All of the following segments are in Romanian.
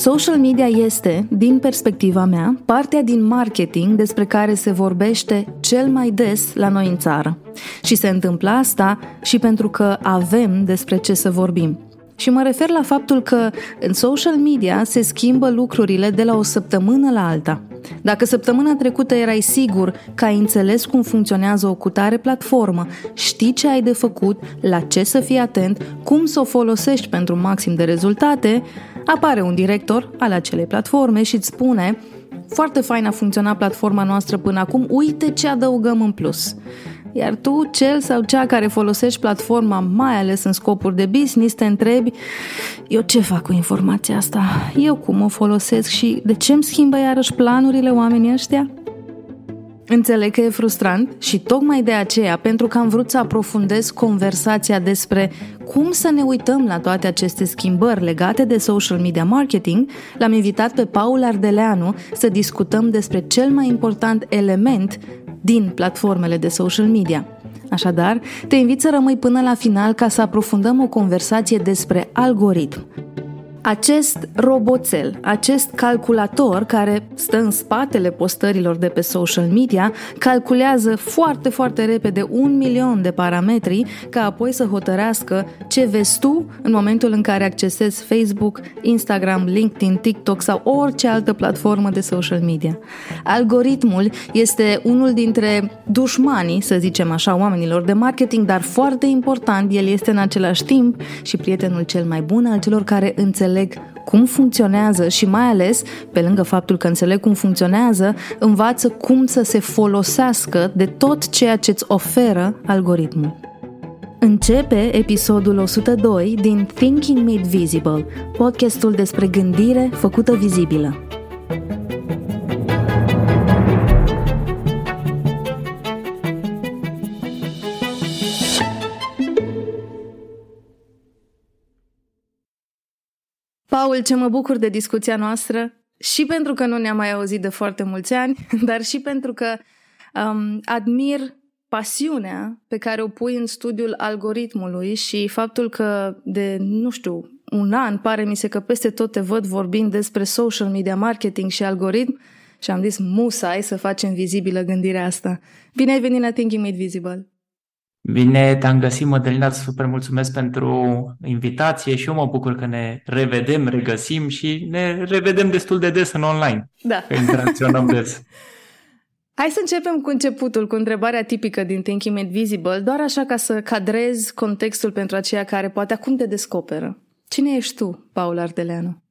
Social media este, din perspectiva mea, partea din marketing despre care se vorbește cel mai des la noi în țară. Și se întâmplă asta și pentru că avem despre ce să vorbim. Și mă refer la faptul că în social media se schimbă lucrurile de la o săptămână la alta. Dacă săptămâna trecută erai sigur că ai înțeles cum funcționează o cutare platformă, știi ce ai de făcut, la ce să fii atent, cum să o folosești pentru maxim de rezultate, apare un director al acelei platforme și îți spune foarte fain a funcționat platforma noastră până acum, uite ce adăugăm în plus. Iar tu, cel sau cea care folosești platforma, mai ales în scopuri de business, te întrebi eu ce fac cu informația asta? Eu cum o folosesc și de ce îmi schimbă iarăși planurile oamenii ăștia? Înțeleg că e frustrant și tocmai de aceea, pentru că am vrut să aprofundez conversația despre cum să ne uităm la toate aceste schimbări legate de social media marketing, l-am invitat pe Paul Ardeleanu să discutăm despre cel mai important element din platformele de social media. Așadar, te invit să rămâi până la final ca să aprofundăm o conversație despre algoritm, acest roboțel, acest calculator care stă în spatele postărilor de pe social media, calculează foarte, foarte repede un milion de parametri ca apoi să hotărească ce vezi tu în momentul în care accesezi Facebook, Instagram, LinkedIn, TikTok sau orice altă platformă de social media. Algoritmul este unul dintre dușmanii, să zicem așa, oamenilor de marketing, dar foarte important, el este în același timp și prietenul cel mai bun al celor care înțeleg înțeleg cum funcționează și mai ales, pe lângă faptul că înțeleg cum funcționează, învață cum să se folosească de tot ceea ce îți oferă algoritmul. Începe episodul 102 din Thinking Made Visible, podcastul despre gândire făcută vizibilă. Paul, ce mă bucur de discuția noastră și pentru că nu ne-am mai auzit de foarte mulți ani, dar și pentru că um, admir pasiunea pe care o pui în studiul algoritmului și faptul că de, nu știu, un an pare mi se că peste tot te văd vorbind despre social media marketing și algoritm și am zis musai să facem vizibilă gândirea asta. Bine ai venit la Thinking Made Visible! Bine te-am găsit, Mădălina, super mulțumesc pentru invitație și eu mă bucur că ne revedem, regăsim și ne revedem destul de des în online. Da. Că interacționăm des. Hai să începem cu începutul, cu întrebarea tipică din Thinking Made Visible, doar așa ca să cadrez contextul pentru aceia care poate acum te descoperă. Cine ești tu, Paul Ardeleanu?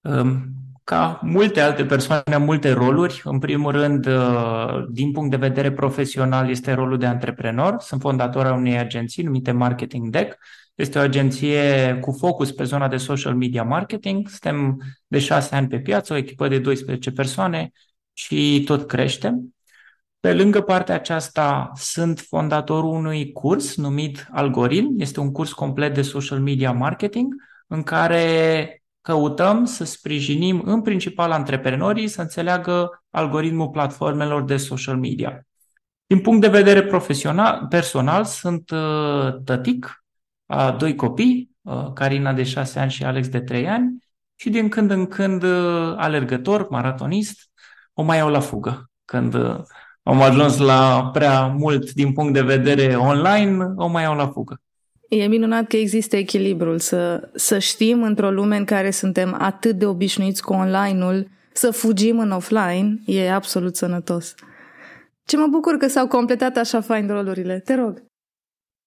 Um, ca multe alte persoane, am multe roluri. În primul rând, uh, din punct de vedere profesional, este rolul de antreprenor. Sunt fondator al unei agenții numite Marketing Deck. Este o agenție cu focus pe zona de social media marketing. Suntem de șase ani pe piață, o echipă de 12 persoane și tot creștem. Pe lângă partea aceasta, sunt fondatorul unui curs numit Algoritm. Este un curs complet de social media marketing în care căutăm să sprijinim în principal antreprenorii să înțeleagă algoritmul platformelor de social media. Din punct de vedere profesional, personal, sunt uh, tătic a doi copii, uh, Carina de 6 ani și Alex de 3 ani, și din când în când uh, alergător, maratonist, o mai iau la fugă. Când am ajuns la prea mult din punct de vedere online, o mai iau la fugă. E minunat că există echilibrul, să, să știm într-o lume în care suntem atât de obișnuiți cu online-ul, să fugim în offline, e absolut sănătos. Ce mă bucur că s-au completat așa fain rolurile. Te rog.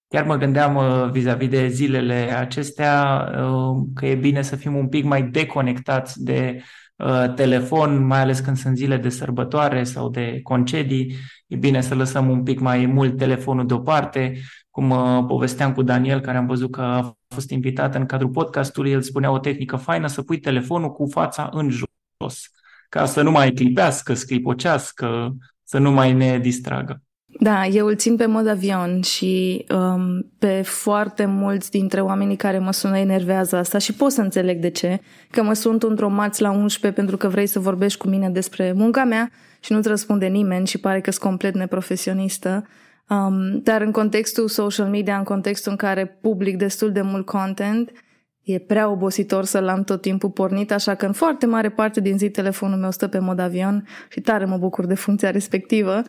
Chiar mă gândeam uh, vis-a-vis de zilele acestea uh, că e bine să fim un pic mai deconectați de uh, telefon, mai ales când sunt zile de sărbătoare sau de concedii. E bine să lăsăm un pic mai mult telefonul deoparte, cum uh, povesteam cu Daniel, care am văzut că a fost invitat în cadrul podcastului, el spunea o tehnică faină să pui telefonul cu fața în jos, ca să nu mai clipească, sclipocească, să nu mai ne distragă. Da, eu îl țin pe mod avion și um, pe foarte mulți dintre oamenii care mă sună enervează asta și pot să înțeleg de ce, că mă sunt într-o marți la 11 pentru că vrei să vorbești cu mine despre munca mea și nu-ți răspunde nimeni și pare că sunt complet neprofesionistă. Um, dar în contextul social media, în contextul în care public destul de mult content, E prea obositor să-l am tot timpul pornit, așa că în foarte mare parte din zi telefonul meu stă pe mod avion și tare mă bucur de funcția respectivă.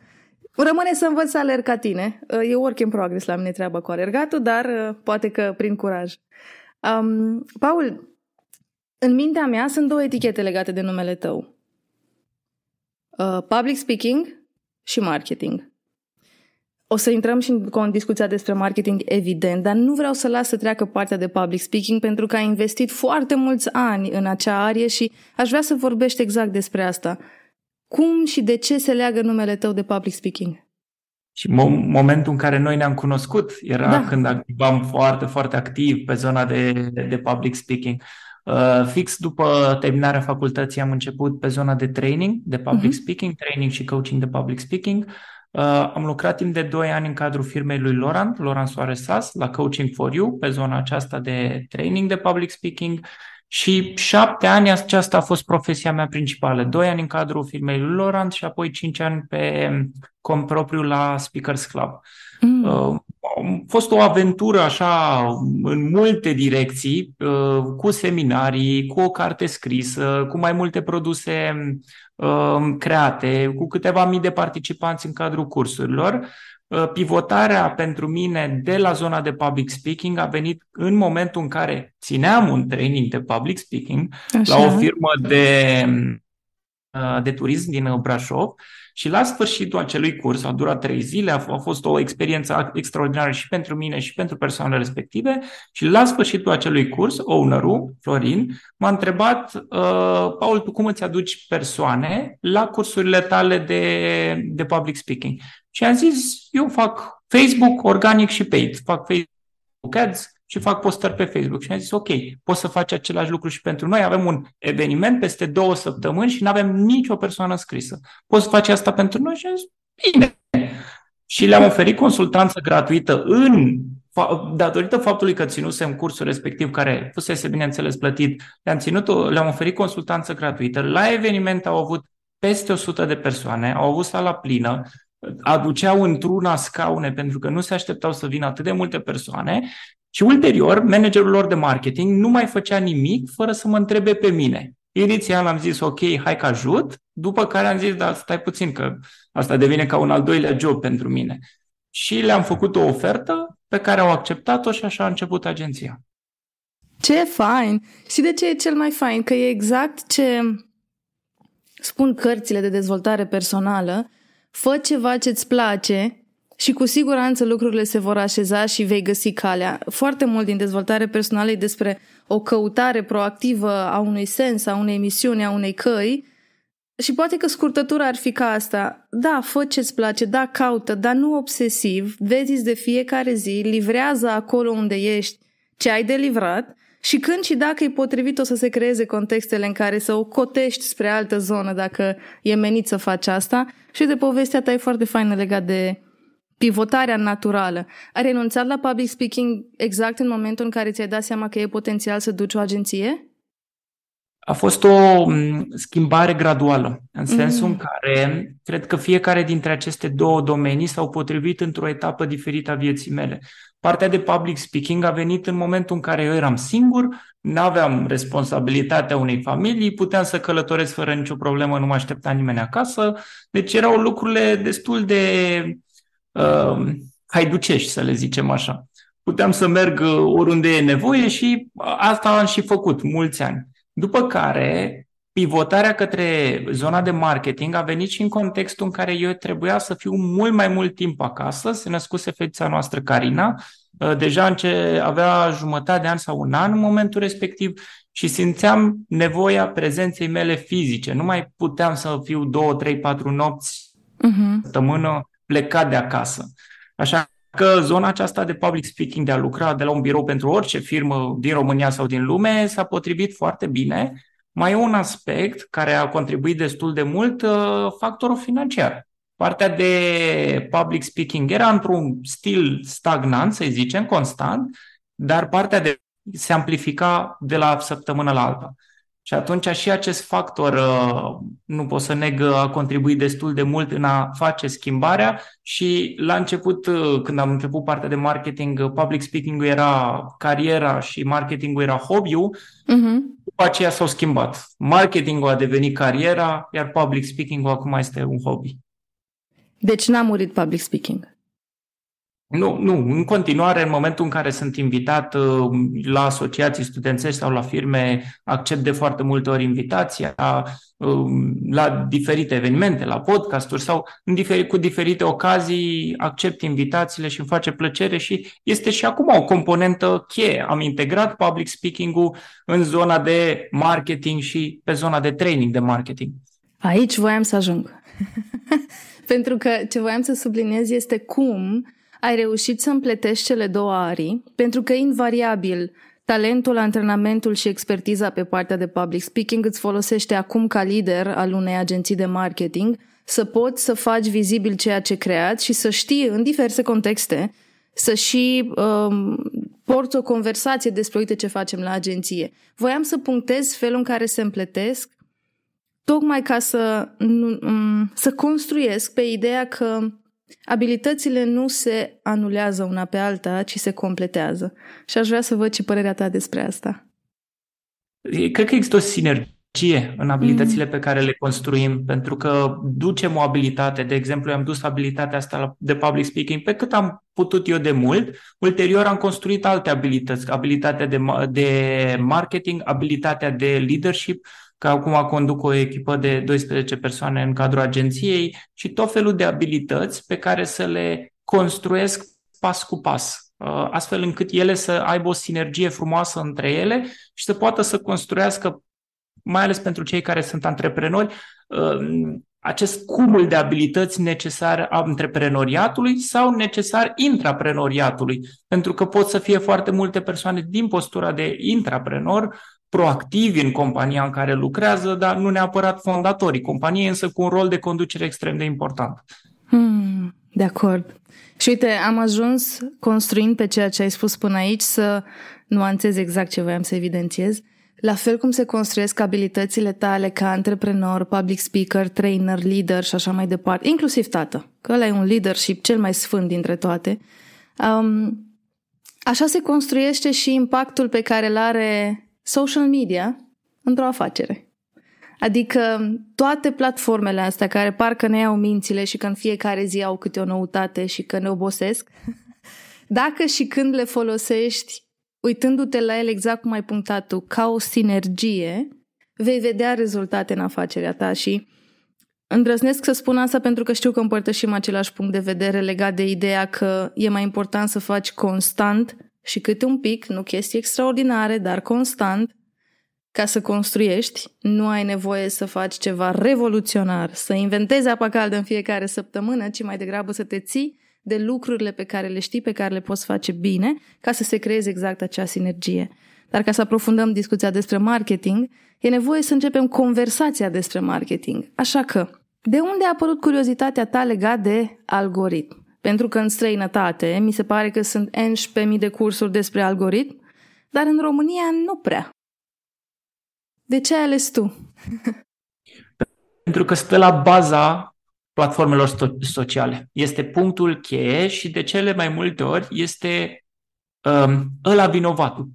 Rămâne să învăț să alerg ca tine. E work in progress la mine treaba cu alergatul, dar uh, poate că prin curaj. Um, Paul, în mintea mea sunt două etichete legate de numele tău. Uh, public speaking și marketing. O să intrăm și în discuția despre marketing, evident, dar nu vreau să las să treacă partea de public speaking pentru că ai investit foarte mulți ani în acea arie și aș vrea să vorbești exact despre asta. Cum și de ce se leagă numele tău de public speaking? Și mo- momentul în care noi ne-am cunoscut era da. când activam foarte, foarte activ pe zona de, de public speaking. Uh, fix după terminarea facultății am început pe zona de training, de public uh-huh. speaking, training și coaching de public speaking. Uh, am lucrat timp de 2 ani în cadrul firmei lui Laurent, Laurent Soares Sas, la Coaching for You, pe zona aceasta de training de public speaking. Și șapte ani aceasta a fost profesia mea principală. Doi ani în cadrul firmei lui Laurent și apoi cinci ani pe cont propriu la Speakers Club. Mm. Uh, a fost o aventură așa în multe direcții, uh, cu seminarii, cu o carte scrisă, cu mai multe produse uh, create, cu câteva mii de participanți în cadrul cursurilor. Pivotarea pentru mine de la zona de public speaking a venit în momentul în care țineam un training de public speaking Așa. la o firmă de, de turism din Brașov și la sfârșitul acelui curs, a durat trei zile, a, f- a fost o experiență extraordinară și pentru mine și pentru persoanele respective. Și la sfârșitul acelui curs, ownerul, Florin, m-a întrebat, uh, Paul, tu cum îți aduci persoane la cursurile tale de, de public speaking? Și am zis, eu fac Facebook, organic și paid. Fac Facebook Ads, și fac postări pe Facebook. Și am zis, ok, poți să faci același lucru și pentru noi. Avem un eveniment peste două săptămâni și nu avem nicio persoană scrisă. Poți să faci asta pentru noi? Și am zis, bine. Și le-am oferit consultanță gratuită în datorită faptului că ținusem cursul respectiv, care fusese, bineînțeles, plătit, le-am, ținut, le-am oferit consultanță gratuită. La eveniment au avut peste 100 de persoane, au avut sala plină, aduceau într-una scaune pentru că nu se așteptau să vină atât de multe persoane și ulterior, managerul lor de marketing nu mai făcea nimic fără să mă întrebe pe mine. Inițial am zis, ok, hai că ajut, după care am zis, da, stai puțin, că asta devine ca un al doilea job pentru mine. Și le-am făcut o ofertă pe care au acceptat-o și așa a început agenția. Ce fain! Și de ce e cel mai fain? Că e exact ce spun cărțile de dezvoltare personală, fă ceva ce-ți place și cu siguranță lucrurile se vor așeza și vei găsi calea. Foarte mult din dezvoltare personală e despre o căutare proactivă a unui sens, a unei misiuni, a unei căi și poate că scurtătura ar fi ca asta. Da, fă ce-ți place, da, caută, dar nu obsesiv, vezi de fiecare zi, livrează acolo unde ești ce ai de livrat și când și dacă e potrivit o să se creeze contextele în care să o cotești spre altă zonă dacă e menit să faci asta. Și de povestea ta e foarte faină legat de pivotarea naturală. Ai renunțat la public speaking exact în momentul în care ți-ai dat seama că e potențial să duci o agenție? A fost o schimbare graduală, în sensul mm. în care cred că fiecare dintre aceste două domenii s-au potrivit într-o etapă diferită a vieții mele. Partea de public speaking a venit în momentul în care eu eram singur, nu aveam responsabilitatea unei familii, puteam să călătoresc fără nicio problemă, nu mă aștepta nimeni acasă, deci erau lucrurile destul de uh, haiducești, să le zicem așa. Puteam să merg uh, oriunde e nevoie și uh, asta am și făcut mulți ani. După care, pivotarea către zona de marketing a venit și în contextul în care eu trebuia să fiu mult mai mult timp acasă. Se născuse fetița noastră, Carina, uh, deja în ce avea jumătate de an sau un an în momentul respectiv și simțeam nevoia prezenței mele fizice. Nu mai puteam să fiu două, trei, patru nopți uh-huh. săptămână plecat de acasă. Așa că zona aceasta de public speaking, de a lucra de la un birou pentru orice firmă din România sau din lume, s-a potrivit foarte bine. Mai e un aspect care a contribuit destul de mult, uh, factorul financiar. Partea de public speaking era într-un stil stagnant, să zicem, constant, dar partea de se amplifica de la săptămână la alta. Și atunci și acest factor, uh, nu pot să neg, a contribuit destul de mult în a face schimbarea și la început, uh, când am început partea de marketing, uh, public speaking-ul era cariera și marketingul era hobby-ul, uh-huh. după aceea s-au schimbat. Marketingul a devenit cariera, iar public speaking-ul acum este un hobby. Deci n-a murit public speaking. Nu, nu. În continuare, în momentul în care sunt invitat uh, la asociații studențești sau la firme, accept de foarte multe ori invitația um, la diferite evenimente, la podcasturi sau în diferi, cu diferite ocazii accept invitațiile și îmi face plăcere și este și acum o componentă cheie. Am integrat public speaking-ul în zona de marketing și pe zona de training de marketing. Aici voiam să ajung. Pentru că ce voiam să subliniez este cum ai reușit să împletești cele două arii, pentru că invariabil talentul, antrenamentul și expertiza pe partea de public speaking îți folosește acum ca lider al unei agenții de marketing să poți să faci vizibil ceea ce creați și să știi în diverse contexte să și um, porți o conversație despre uite ce facem la agenție. Voiam să punctez felul în care se împletesc tocmai ca să, um, să construiesc pe ideea că Abilitățile nu se anulează una pe alta, ci se completează. Și aș vrea să văd ce părerea ta despre asta. Cred că există o sinergie în abilitățile mm. pe care le construim, pentru că ducem o abilitate, de exemplu, am dus abilitatea asta de public speaking pe cât am putut eu de mult, ulterior am construit alte abilități, abilitatea de, de marketing, abilitatea de leadership, că acum conduc o echipă de 12 persoane în cadrul agenției și tot felul de abilități pe care să le construiesc pas cu pas, uh, astfel încât ele să aibă o sinergie frumoasă între ele și să poată să construiască, mai ales pentru cei care sunt antreprenori, uh, acest cumul de abilități necesare antreprenoriatului sau necesar intraprenoriatului, pentru că pot să fie foarte multe persoane din postura de intraprenor proactivi în compania în care lucrează, dar nu neapărat fondatorii companiei, însă cu un rol de conducere extrem de important. Hmm, de acord. Și uite, am ajuns, construind pe ceea ce ai spus până aici, să nuanțez exact ce voiam să evidențiez. La fel cum se construiesc abilitățile tale ca antreprenor, public speaker, trainer, leader și așa mai departe, inclusiv tată, că ăla e un leadership cel mai sfânt dintre toate, um, așa se construiește și impactul pe care îl are social media într-o afacere. Adică toate platformele astea care parcă ne iau mințile și că în fiecare zi au câte o noutate și că ne obosesc, dacă și când le folosești uitându-te la ele exact cum ai punctat tu, ca o sinergie, vei vedea rezultate în afacerea ta și îndrăznesc să spun asta pentru că știu că împărtășim același punct de vedere legat de ideea că e mai important să faci constant și câte un pic, nu chestii extraordinare, dar constant, ca să construiești, nu ai nevoie să faci ceva revoluționar, să inventezi apa caldă în fiecare săptămână, ci mai degrabă să te ții de lucrurile pe care le știi, pe care le poți face bine, ca să se creeze exact acea sinergie. Dar ca să aprofundăm discuția despre marketing, e nevoie să începem conversația despre marketing. Așa că, de unde a apărut curiozitatea ta legat de algoritm? Pentru că în străinătate mi se pare că sunt 11.000 de cursuri despre algoritm, dar în România nu prea. De ce ai ales tu? Pentru că stă la baza platformelor sociale. Este punctul cheie și de cele mai multe ori este um, ăla vinovatul.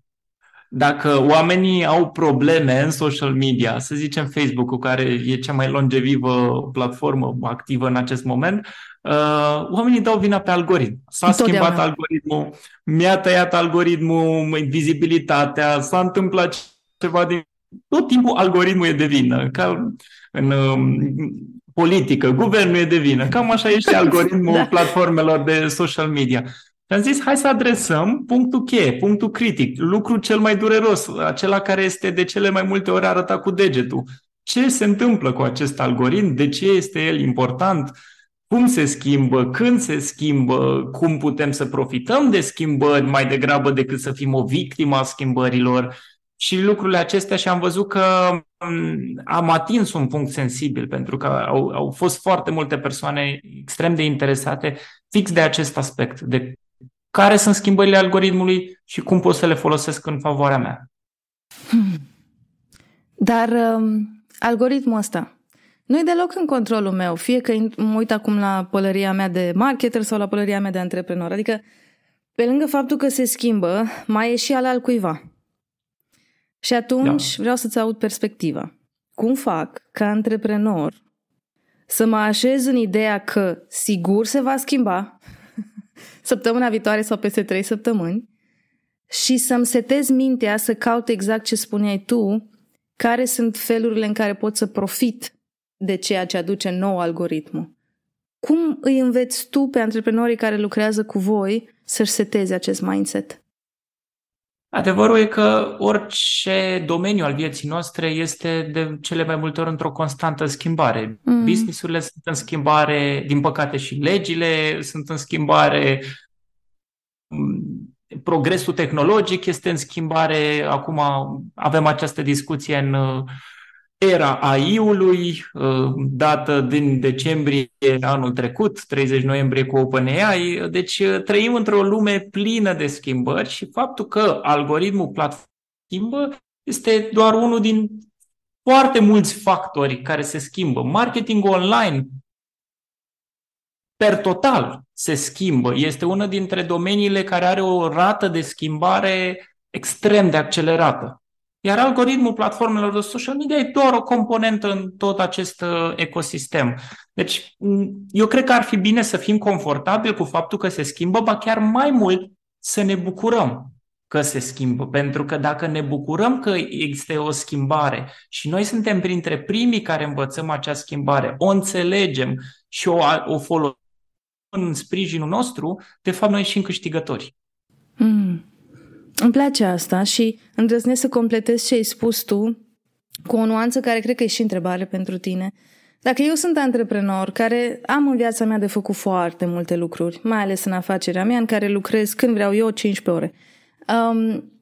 Dacă oamenii au probleme în social media, să zicem Facebook-ul, care e cea mai longevivă platformă activă în acest moment, uh, oamenii dau vina pe algoritm. S-a schimbat algoritmul, mi-a tăiat algoritmul, vizibilitatea, s-a întâmplat ceva din... Tot timpul algoritmul e de vină. Ca în um, politică, guvernul e de vină. Cam așa este algoritmul da. platformelor de social media. Și am zis, hai să adresăm punctul cheie, punctul critic, lucrul cel mai dureros, acela care este de cele mai multe ori arătat cu degetul. Ce se întâmplă cu acest algoritm? De ce este el important? Cum se schimbă? Când se schimbă? Cum putem să profităm de schimbări mai degrabă decât să fim o victimă a schimbărilor? Și lucrurile acestea și am văzut că mm, am atins un punct sensibil pentru că au, au fost foarte multe persoane extrem de interesate fix de acest aspect, de care sunt schimbările algoritmului și cum pot să le folosesc în favoarea mea. Hmm. Dar um, algoritmul ăsta nu e deloc în controlul meu, fie că mă uit acum la pălăria mea de marketer sau la pălăria mea de antreprenor. Adică, pe lângă faptul că se schimbă, mai e și al altcuiva. Și atunci da. vreau să-ți aud perspectiva. Cum fac ca antreprenor să mă așez în ideea că sigur se va schimba săptămâna viitoare sau peste trei săptămâni și să-mi setez mintea să caut exact ce spuneai tu, care sunt felurile în care pot să profit de ceea ce aduce nou algoritmul. Cum îi înveți tu pe antreprenorii care lucrează cu voi să-și seteze acest mindset? Adevărul e că orice domeniu al vieții noastre este de cele mai multe ori într-o constantă schimbare. Mm. Businessurile sunt în schimbare, din păcate și legile sunt în schimbare, progresul tehnologic este în schimbare. Acum avem această discuție în era AI-ului, uh, dată din decembrie anul trecut, 30 noiembrie cu OpenAI. Deci uh, trăim într-o lume plină de schimbări și faptul că algoritmul platformă schimbă este doar unul din foarte mulți factori care se schimbă. Marketing online, per total, se schimbă. Este una dintre domeniile care are o rată de schimbare extrem de accelerată. Iar algoritmul platformelor de social media e doar o componentă în tot acest uh, ecosistem. Deci, eu cred că ar fi bine să fim confortabili cu faptul că se schimbă, ba chiar mai mult să ne bucurăm că se schimbă. Pentru că dacă ne bucurăm că există o schimbare și noi suntem printre primii care învățăm acea schimbare, o înțelegem și o, o folosim în sprijinul nostru, de fapt noi și în câștigători. Mm. Îmi place asta și îndrăznesc să completez ce ai spus tu cu o nuanță care cred că e și întrebare pentru tine. Dacă eu sunt antreprenor care am în viața mea de făcut foarte multe lucruri, mai ales în afacerea mea, în care lucrez când vreau eu 15 ore, um,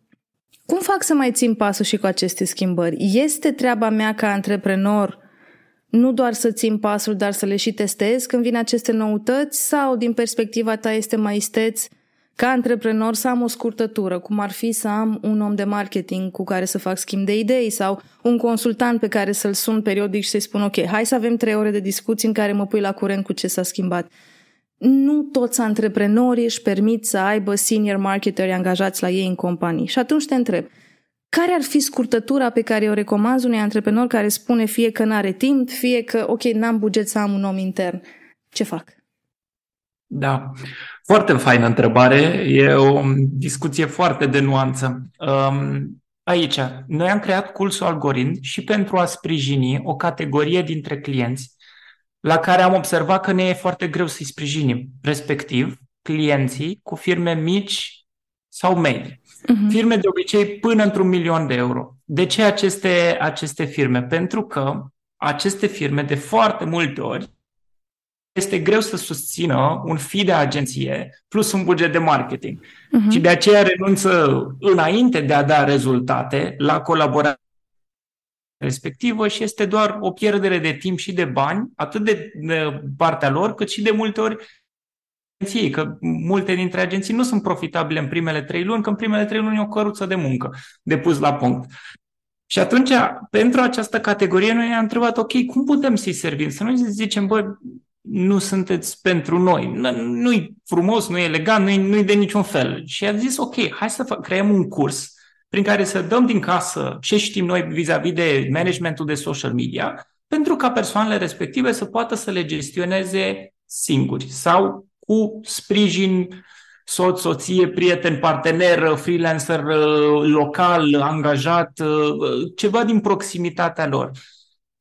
cum fac să mai țin pasul și cu aceste schimbări? Este treaba mea ca antreprenor nu doar să țin pasul, dar să le și testez când vin aceste noutăți sau din perspectiva ta este mai isteț ca antreprenor să am o scurtătură, cum ar fi să am un om de marketing cu care să fac schimb de idei sau un consultant pe care să-l sun periodic și să-i spun ok, hai să avem trei ore de discuții în care mă pui la curent cu ce s-a schimbat. Nu toți antreprenorii își permit să aibă senior marketeri angajați la ei în companii. Și atunci te întreb, care ar fi scurtătura pe care o recomand unui antreprenor care spune fie că nu are timp, fie că, ok, n-am buget să am un om intern? Ce fac? Da. Foarte faină întrebare. E o discuție foarte de nuanță. Um, aici, noi am creat cursul algoritm și pentru a sprijini o categorie dintre clienți la care am observat că ne e foarte greu să-i sprijinim, respectiv clienții cu firme mici sau medii. Uh-huh. Firme de obicei până într-un milion de euro. De ce aceste, aceste firme? Pentru că aceste firme de foarte multe ori este greu să susțină un fi de agenție plus un buget de marketing. Uh-huh. Și de aceea renunță înainte de a da rezultate la colaborare respectivă și este doar o pierdere de timp și de bani, atât de, de partea lor, cât și de multe ori agenției, că multe dintre agenții nu sunt profitabile în primele trei luni, că în primele trei luni e o căruță de muncă de pus la punct. Și atunci, pentru această categorie, noi ne-am întrebat, ok, cum putem să-i servim? Să nu zicem, bă, nu sunteți pentru noi. Nu-i frumos, nu e elegant, nu-i, nu-i de niciun fel. Și a zis, ok, hai să fă, creăm un curs prin care să dăm din casă ce știm noi vis-a-vis de managementul de social media, pentru ca persoanele respective să poată să le gestioneze singuri sau cu sprijin soț, soție, prieten, partener, freelancer local, angajat, ceva din proximitatea lor.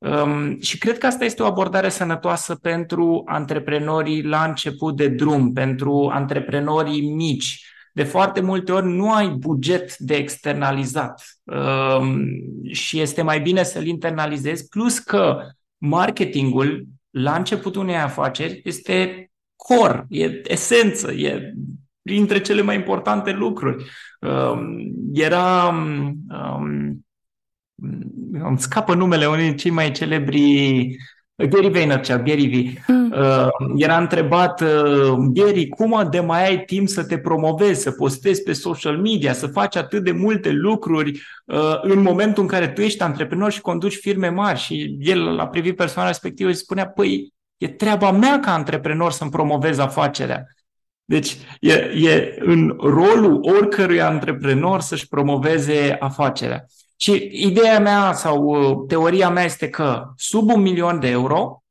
Um, și cred că asta este o abordare sănătoasă pentru antreprenorii la început de drum, pentru antreprenorii mici. De foarte multe ori nu ai buget de externalizat um, și este mai bine să-l internalizezi, plus că marketingul la începutul unei afaceri este core, e esență, e printre cele mai importante lucruri. Um, era um, îmi scapă numele unui cei mai celebri Gary Vaynerchuk, Gary V. Mm. Uh, era întrebat, uh, Gary, cum de mai ai timp să te promovezi, să postezi pe social media, să faci atât de multe lucruri uh, în momentul în care tu ești antreprenor și conduci firme mari? Și el a privit persoana respectivă și spunea, păi, e treaba mea ca antreprenor să-mi promovez afacerea. Deci e, e în rolul oricărui antreprenor să-și promoveze afacerea. Și ideea mea sau uh, teoria mea este că sub un milion de euro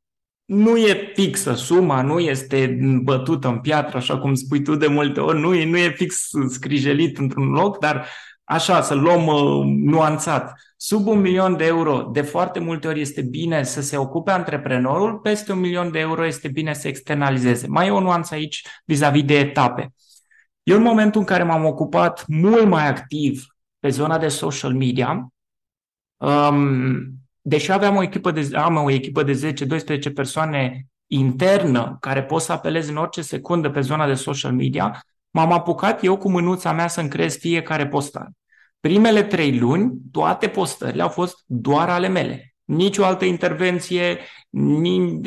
nu e fixă suma, nu este bătută în piatră, așa cum spui tu de multe ori, nu e, nu e fix scrijelit într-un loc, dar așa, să luăm uh, nuanțat. Sub un milion de euro, de foarte multe ori este bine să se ocupe antreprenorul, peste un milion de euro este bine să externalizeze. Mai e o nuanță aici vis-a-vis de etape. Eu în momentul în care m-am ocupat mult mai activ pe zona de social media, um, deși aveam o echipă de, am o echipă de 10-12 persoane internă care pot să apelez în orice secundă pe zona de social media, m-am apucat eu cu mânuța mea să-mi creez fiecare postare. Primele trei luni, toate postările au fost doar ale mele. Nici o altă intervenție, ni...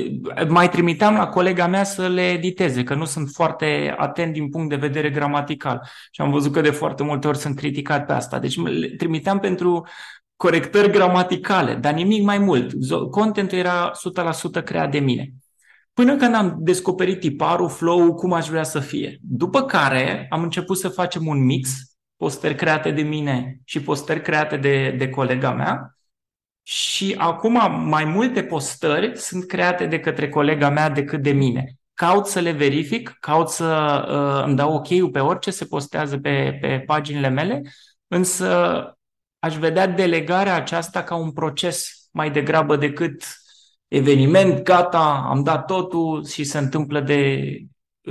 mai trimiteam la colega mea să le editeze, că nu sunt foarte atent din punct de vedere gramatical. Și am văzut că de foarte multe ori sunt criticat pe asta. Deci le trimiteam pentru corectări gramaticale, dar nimic mai mult. Contentul era 100% creat de mine. Până când am descoperit tiparul, flow cum aș vrea să fie. După care am început să facem un mix, postări create de mine și postări create de, de colega mea. Și acum mai multe postări sunt create de către colega mea decât de mine. Caut să le verific, caut să uh, îmi dau ok pe orice se postează pe, pe paginile mele, însă aș vedea delegarea aceasta ca un proces mai degrabă decât eveniment, gata, am dat totul și se întâmplă de,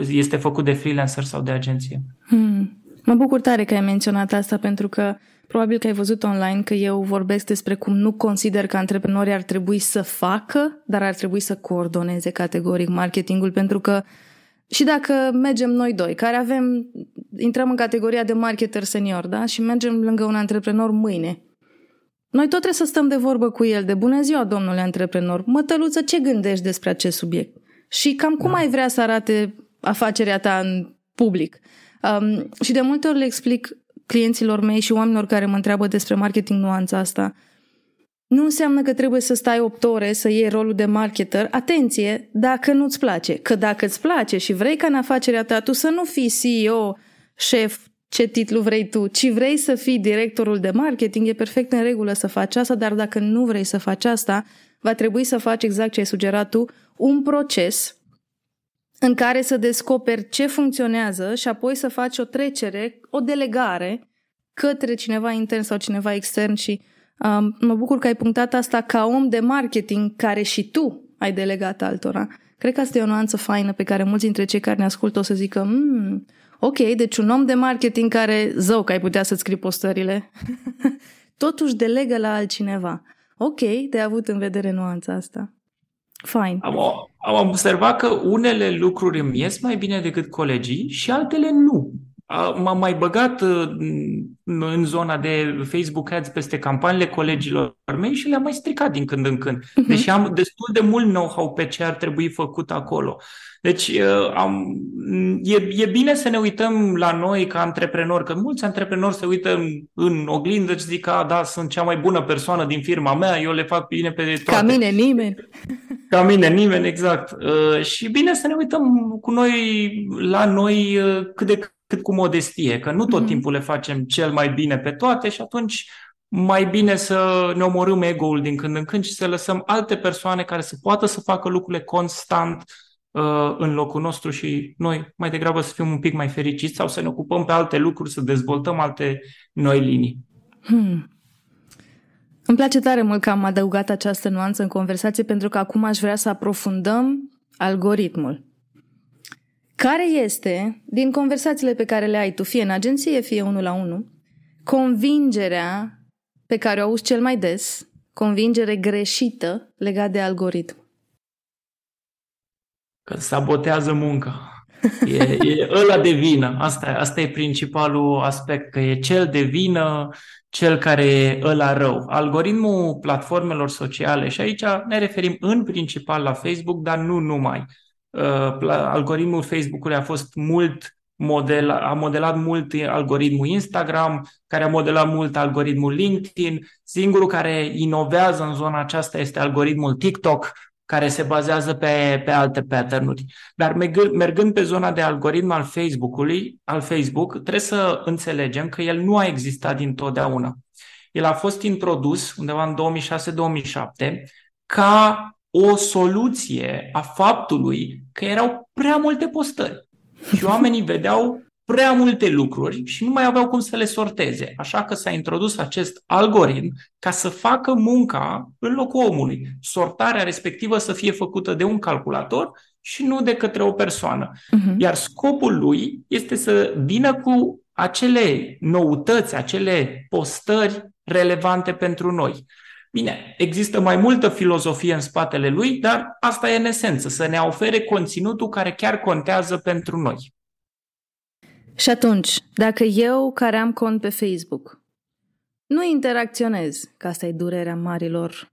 este făcut de freelancer sau de agenție. Hmm. Mă bucur tare că ai menționat asta pentru că probabil că ai văzut online că eu vorbesc despre cum nu consider că antreprenorii ar trebui să facă, dar ar trebui să coordoneze categoric marketingul pentru că și dacă mergem noi doi, care avem, intrăm în categoria de marketer senior, da? Și mergem lângă un antreprenor mâine. Noi tot trebuie să stăm de vorbă cu el, de bună ziua, domnule antreprenor. Mătăluță, ce gândești despre acest subiect? Și cam cum da. ai vrea să arate afacerea ta în public? Um, și de multe ori le explic clienților mei și oamenilor care mă întreabă despre marketing nuanța asta. Nu înseamnă că trebuie să stai 8 ore să iei rolul de marketer. Atenție, dacă nu-ți place. Că dacă îți place și vrei ca în afacerea ta tu să nu fii CEO, șef, ce titlu vrei tu, ci vrei să fii directorul de marketing, e perfect în regulă să faci asta, dar dacă nu vrei să faci asta, va trebui să faci exact ce ai sugerat tu, un proces în care să descoperi ce funcționează și apoi să faci o trecere, o delegare către cineva intern sau cineva extern și um, mă bucur că ai punctat asta ca om de marketing care și tu ai delegat altora. Cred că asta e o nuanță faină pe care mulți dintre cei care ne ascultă o să zică mm, ok, deci un om de marketing care, zău că ai putea să-ți scrii postările, totuși delegă la altcineva. Ok, de avut în vedere nuanța asta. Fine. Am, am observat că unele lucruri îmi ies mai bine decât colegii și altele nu. M-am mai băgat uh, în zona de Facebook Ads peste campaniile colegilor mei și le-am mai stricat din când în când. Mhm. Deși am destul de mult know-how pe ce ar trebui făcut acolo. Deci uh, am, e, e bine să ne uităm la noi ca antreprenori, că mulți antreprenori se uită în, în oglindă și zic că da, sunt cea mai bună persoană din firma mea, eu le fac bine pe toate. Ca mine nimeni. Ca mine nimeni, exact. Uh, și bine să ne uităm cu noi, la noi cât de cât cu modestie, că nu tot mm-hmm. timpul le facem cel mai bine pe toate și atunci mai bine să ne omorâm ego-ul din când în când și să lăsăm alte persoane care să poată să facă lucrurile constant uh, în locul nostru și noi mai degrabă să fim un pic mai fericiți sau să ne ocupăm pe alte lucruri, să dezvoltăm alte noi linii. Hmm. Îmi place tare mult că am adăugat această nuanță în conversație pentru că acum aș vrea să aprofundăm algoritmul. Care este, din conversațiile pe care le ai tu, fie în agenție, fie unul la unul, convingerea pe care o auzi cel mai des, convingere greșită legat de algoritm? Că sabotează munca. E, e ăla de vină. Asta, asta e principalul aspect, că e cel de vină, cel care e ăla rău. Algoritmul platformelor sociale, și aici ne referim în principal la Facebook, dar nu numai. Uh, algoritmul Facebook-ului a fost mult model, a modelat mult algoritmul Instagram, care a modelat mult algoritmul LinkedIn. Singurul care inovează în zona aceasta este algoritmul TikTok, care se bazează pe, pe alte pattern-uri. Dar mergând, mergând pe zona de algoritm al Facebook-ului, al Facebook, trebuie să înțelegem că el nu a existat dintotdeauna. El a fost introdus undeva în 2006-2007 ca o soluție a faptului că erau prea multe postări și oamenii vedeau prea multe lucruri și nu mai aveau cum să le sorteze. Așa că s-a introdus acest algoritm ca să facă munca în locul omului. Sortarea respectivă să fie făcută de un calculator și nu de către o persoană. Uh-huh. Iar scopul lui este să vină cu acele noutăți, acele postări relevante pentru noi. Bine, există mai multă filozofie în spatele lui, dar asta e în esență, să ne ofere conținutul care chiar contează pentru noi. Și atunci, dacă eu, care am cont pe Facebook, nu interacționez, că asta e durerea marilor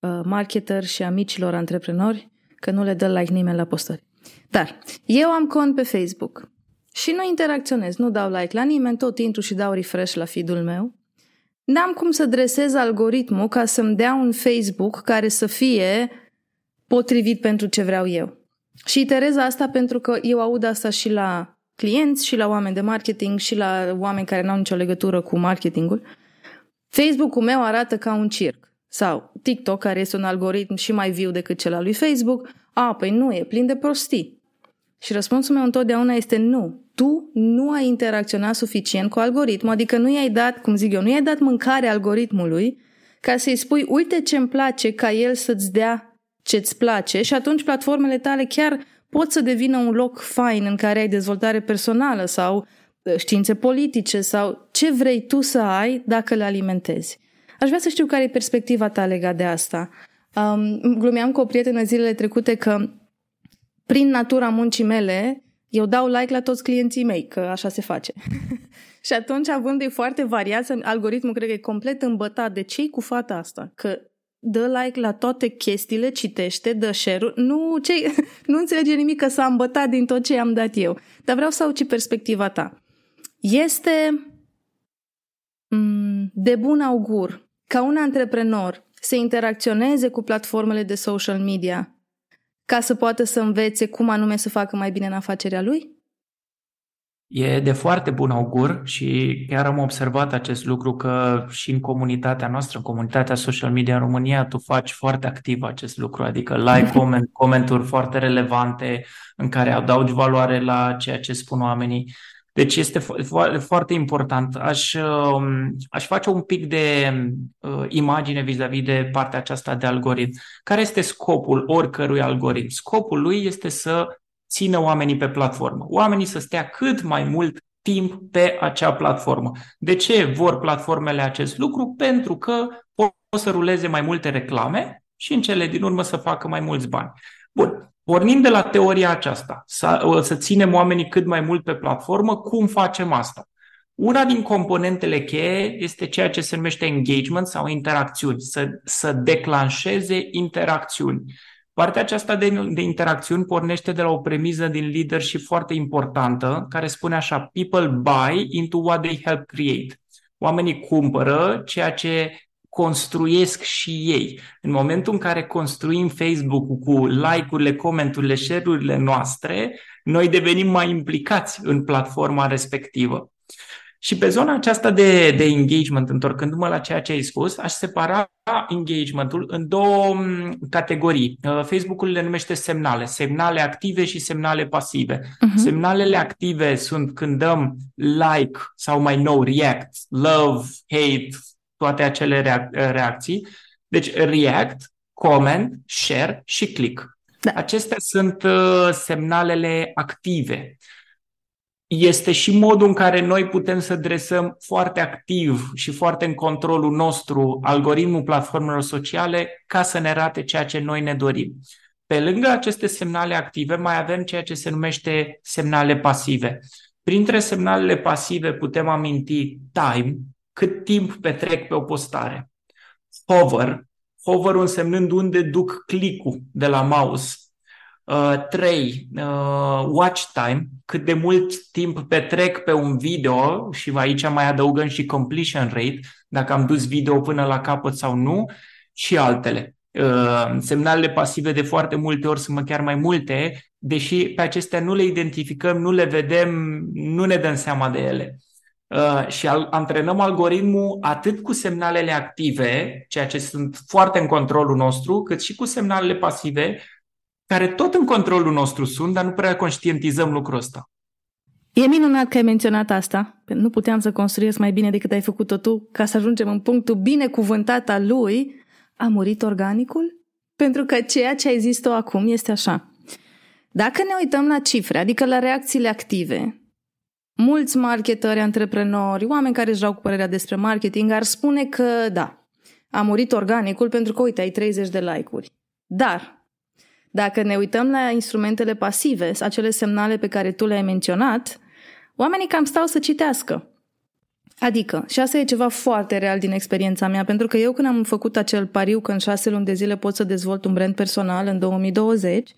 uh, marketeri și a micilor antreprenori, că nu le dă like nimeni la postări. Dar eu am cont pe Facebook și nu interacționez, nu dau like la nimeni, tot intru și dau refresh la feed-ul meu, n-am cum să dresez algoritmul ca să-mi dea un Facebook care să fie potrivit pentru ce vreau eu. Și iterez asta pentru că eu aud asta și la clienți, și la oameni de marketing, și la oameni care n-au nicio legătură cu marketingul. Facebook-ul meu arată ca un circ. Sau TikTok, care este un algoritm și mai viu decât cel al lui Facebook. A, păi nu, e plin de prostii. Și răspunsul meu întotdeauna este nu tu nu ai interacționat suficient cu algoritmul, adică nu i-ai dat, cum zic eu, nu i-ai dat mâncare algoritmului ca să-i spui, uite ce îmi place ca el să-ți dea ce-ți place și atunci platformele tale chiar pot să devină un loc fain în care ai dezvoltare personală sau ă, științe politice sau ce vrei tu să ai dacă le alimentezi. Aș vrea să știu care e perspectiva ta legat de asta. Um, glumeam cu o prietenă zilele trecute că prin natura muncii mele eu dau like la toți clienții mei, că așa se face. și atunci, având de foarte variat, algoritmul cred că e complet îmbătat de cei cu fata asta, că dă like la toate chestiile, citește, dă share nu, ce, nu înțelege nimic că s-a îmbătat din tot ce am dat eu. Dar vreau să auzi perspectiva ta. Este mm, de bun augur ca un antreprenor să interacționeze cu platformele de social media ca să poată să învețe cum anume să facă mai bine în afacerea lui? E de foarte bun augur și chiar am observat acest lucru că și în comunitatea noastră, în comunitatea social media în România, tu faci foarte activ acest lucru, adică like, comment, comenturi foarte relevante în care adaugi valoare la ceea ce spun oamenii. Deci este fo- foarte important. Aș, um, aș face un pic de uh, imagine vis-a-vis de partea aceasta de algoritm. Care este scopul oricărui algoritm? Scopul lui este să țină oamenii pe platformă. Oamenii să stea cât mai mult timp pe acea platformă. De ce vor platformele acest lucru? Pentru că pot să ruleze mai multe reclame și în cele din urmă să facă mai mulți bani. Bun. Pornind de la teoria aceasta, să, să ținem oamenii cât mai mult pe platformă, cum facem asta? Una din componentele cheie este ceea ce se numește engagement sau interacțiuni, să, să declanșeze interacțiuni. Partea aceasta de, de interacțiuni pornește de la o premiză din leadership foarte importantă, care spune așa, people buy into what they help create. Oamenii cumpără ceea ce construiesc și ei. În momentul în care construim Facebook-ul cu like-urile, comenturile, share-urile noastre, noi devenim mai implicați în platforma respectivă. Și pe zona aceasta de, de engagement, întorcându-mă la ceea ce ai spus, aș separa engagementul în două mm, categorii. Uh, Facebook-ul le numește semnale, semnale active și semnale pasive. Uh-huh. Semnalele active sunt când dăm like sau mai nou react, love, hate, toate acele reac- reacții. Deci react, comment, share și click. Da. Acestea sunt uh, semnalele active. Este și modul în care noi putem să dresăm foarte activ și foarte în controlul nostru algoritmul platformelor sociale ca să ne arate ceea ce noi ne dorim. Pe lângă aceste semnale active, mai avem ceea ce se numește semnale pasive. Printre semnalele pasive putem aminti time, cât timp petrec pe o postare. Hover, hover însemnând unde duc clicul de la mouse. Uh, 3. Uh, watch time, cât de mult timp petrec pe un video și aici mai adăugăm și completion rate, dacă am dus video până la capăt sau nu, și altele. Uh, semnalele pasive de foarte multe ori sunt chiar mai multe, deși pe acestea nu le identificăm, nu le vedem, nu ne dăm seama de ele. Uh, și al, antrenăm algoritmul atât cu semnalele active, ceea ce sunt foarte în controlul nostru, cât și cu semnalele pasive, care tot în controlul nostru sunt, dar nu prea conștientizăm lucrul ăsta. E minunat că ai menționat asta. Nu puteam să construiesc mai bine decât ai făcut-o tu ca să ajungem în punctul binecuvântat al lui. A murit organicul? Pentru că ceea ce ai zis tu acum este așa. Dacă ne uităm la cifre, adică la reacțiile active, mulți marketeri, antreprenori, oameni care își dau cu părerea despre marketing ar spune că da, a murit organicul pentru că, uite, ai 30 de like-uri. Dar, dacă ne uităm la instrumentele pasive, acele semnale pe care tu le-ai menționat, oamenii cam stau să citească. Adică, și asta e ceva foarte real din experiența mea, pentru că eu când am făcut acel pariu că în șase luni de zile pot să dezvolt un brand personal în 2020,